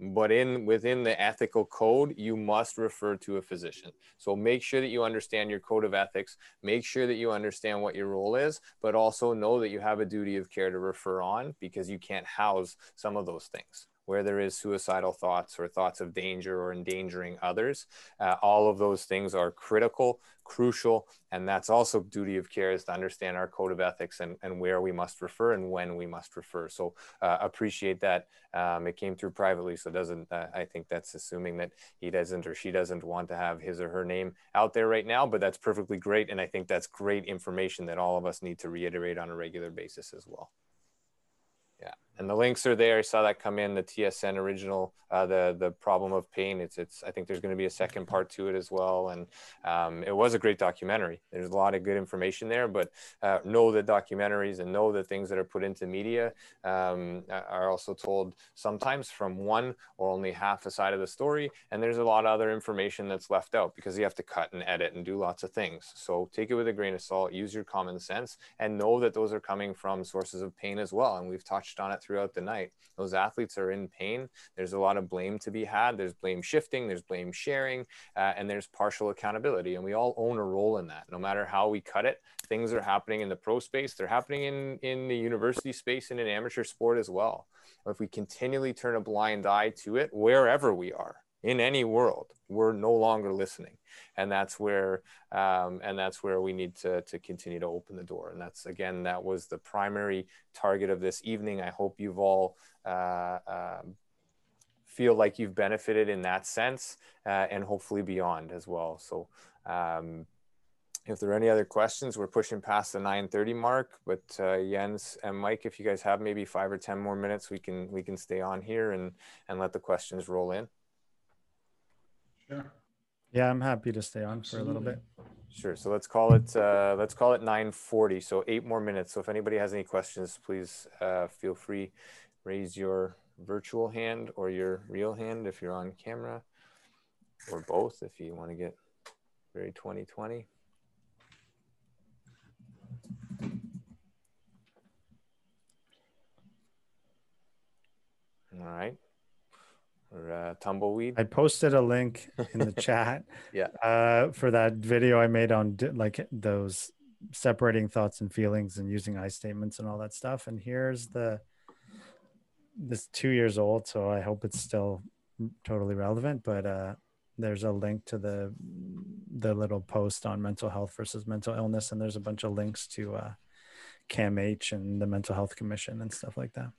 But in within the ethical code, you must refer to a physician. So make sure that you understand your code of ethics. Make sure that you understand what your role is, but also know that you have a duty of care to refer on because you can't house some of those things where there is suicidal thoughts or thoughts of danger or endangering others. Uh, all of those things are critical, crucial, and that's also duty of care is to understand our code of ethics and, and where we must refer and when we must refer. So uh, appreciate that. Um, it came through privately, so doesn't, uh, I think that's assuming that he doesn't or she doesn't want to have his or her name out there right now, but that's perfectly great. And I think that's great information that all of us need to reiterate on a regular basis as well and the links are there. I saw that come in the TSN original, uh, the the problem of pain. It's it's. I think there's going to be a second part to it as well, and um, it was a great documentary. There's a lot of good information there, but uh, know that documentaries and know the things that are put into media um, are also told sometimes from one or only half a side of the story, and there's a lot of other information that's left out because you have to cut and edit and do lots of things. So take it with a grain of salt. Use your common sense and know that those are coming from sources of pain as well, and we've touched on it throughout the night. Those athletes are in pain. There's a lot of blame to be had. There's blame shifting, there's blame sharing, uh, and there's partial accountability. And we all own a role in that. No matter how we cut it, things are happening in the pro space, they're happening in, in the university space and in amateur sport as well. If we continually turn a blind eye to it, wherever we are, in any world we're no longer listening and that's where um, and that's where we need to, to continue to open the door and that's again that was the primary target of this evening i hope you've all uh, uh, feel like you've benefited in that sense uh, and hopefully beyond as well so um, if there are any other questions, we're pushing past the 9:30 mark. But uh, Jens and Mike, if you guys have maybe five or ten more minutes, we can we can stay on here and and let the questions roll in. Sure. Yeah, I'm happy to stay on for a little bit. Sure. So let's call it uh, let's call it 9:40. So eight more minutes. So if anybody has any questions, please uh, feel free raise your virtual hand or your real hand if you're on camera, or both if you want to get very 2020. All right or uh, tumbleweed. I posted a link in the chat. Yeah. Uh, for that video I made on like those separating thoughts and feelings and using I statements and all that stuff. And here's the this two years old, so I hope it's still totally relevant. But uh, there's a link to the the little post on mental health versus mental illness, and there's a bunch of links to uh, CAMH and the Mental Health Commission and stuff like that.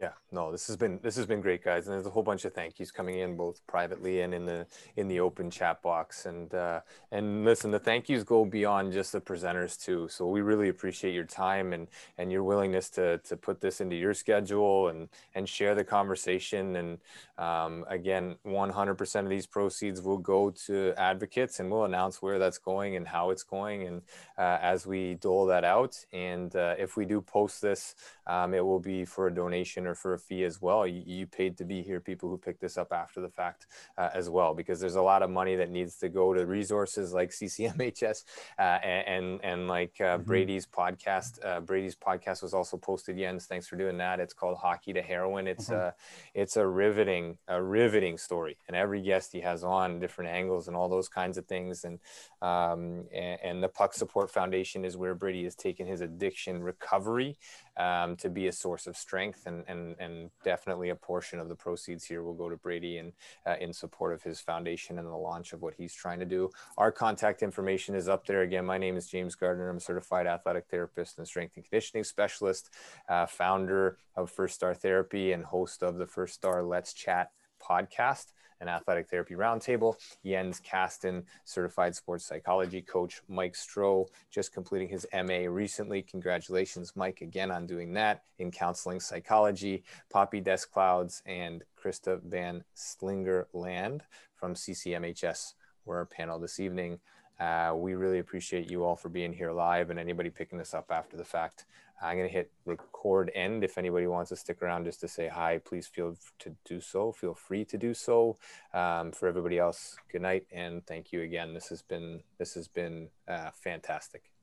Yeah, no, this has been this has been great, guys, and there's a whole bunch of thank yous coming in both privately and in the in the open chat box. And uh, and listen, the thank yous go beyond just the presenters too. So we really appreciate your time and and your willingness to to put this into your schedule and and share the conversation. And um, again, 100% of these proceeds will go to advocates, and we'll announce where that's going and how it's going, and uh, as we dole that out. And uh, if we do post this, um, it will be for a donation or for a fee as well. You, you paid to be here, people who pick this up after the fact uh, as well, because there's a lot of money that needs to go to resources like CCMHS uh, and, and, and like uh, mm-hmm. Brady's podcast. Uh, Brady's podcast was also posted. Jens, thanks for doing that. It's called Hockey to Heroin. It's mm-hmm. a it's a riveting a riveting story, and every guest he has on different angles and all those kinds of things. And um, and, and the Puck Support Foundation is where Brady has taken his addiction recovery um, to be a source of strength and, and, and definitely a portion of the proceeds here will go to Brady and uh, in support of his foundation and the launch of what he's trying to do. Our contact information is up there. Again, my name is James Gardner. I'm a certified athletic therapist and strength and conditioning specialist, uh, founder of First Star Therapy and host of the First Star Let's Chat podcast an athletic therapy roundtable. Jens Kasten, certified sports psychology coach. Mike Stroh, just completing his MA recently. Congratulations, Mike, again on doing that in counseling psychology. Poppy Desclouds and Krista Van Slingerland from CCMHS were our panel this evening. Uh, we really appreciate you all for being here live and anybody picking this up after the fact. I'm going to hit record end. If anybody wants to stick around just to say hi, please feel to do so. Feel free to do so. Um, for everybody else, good night and thank you again. This has been this has been uh, fantastic.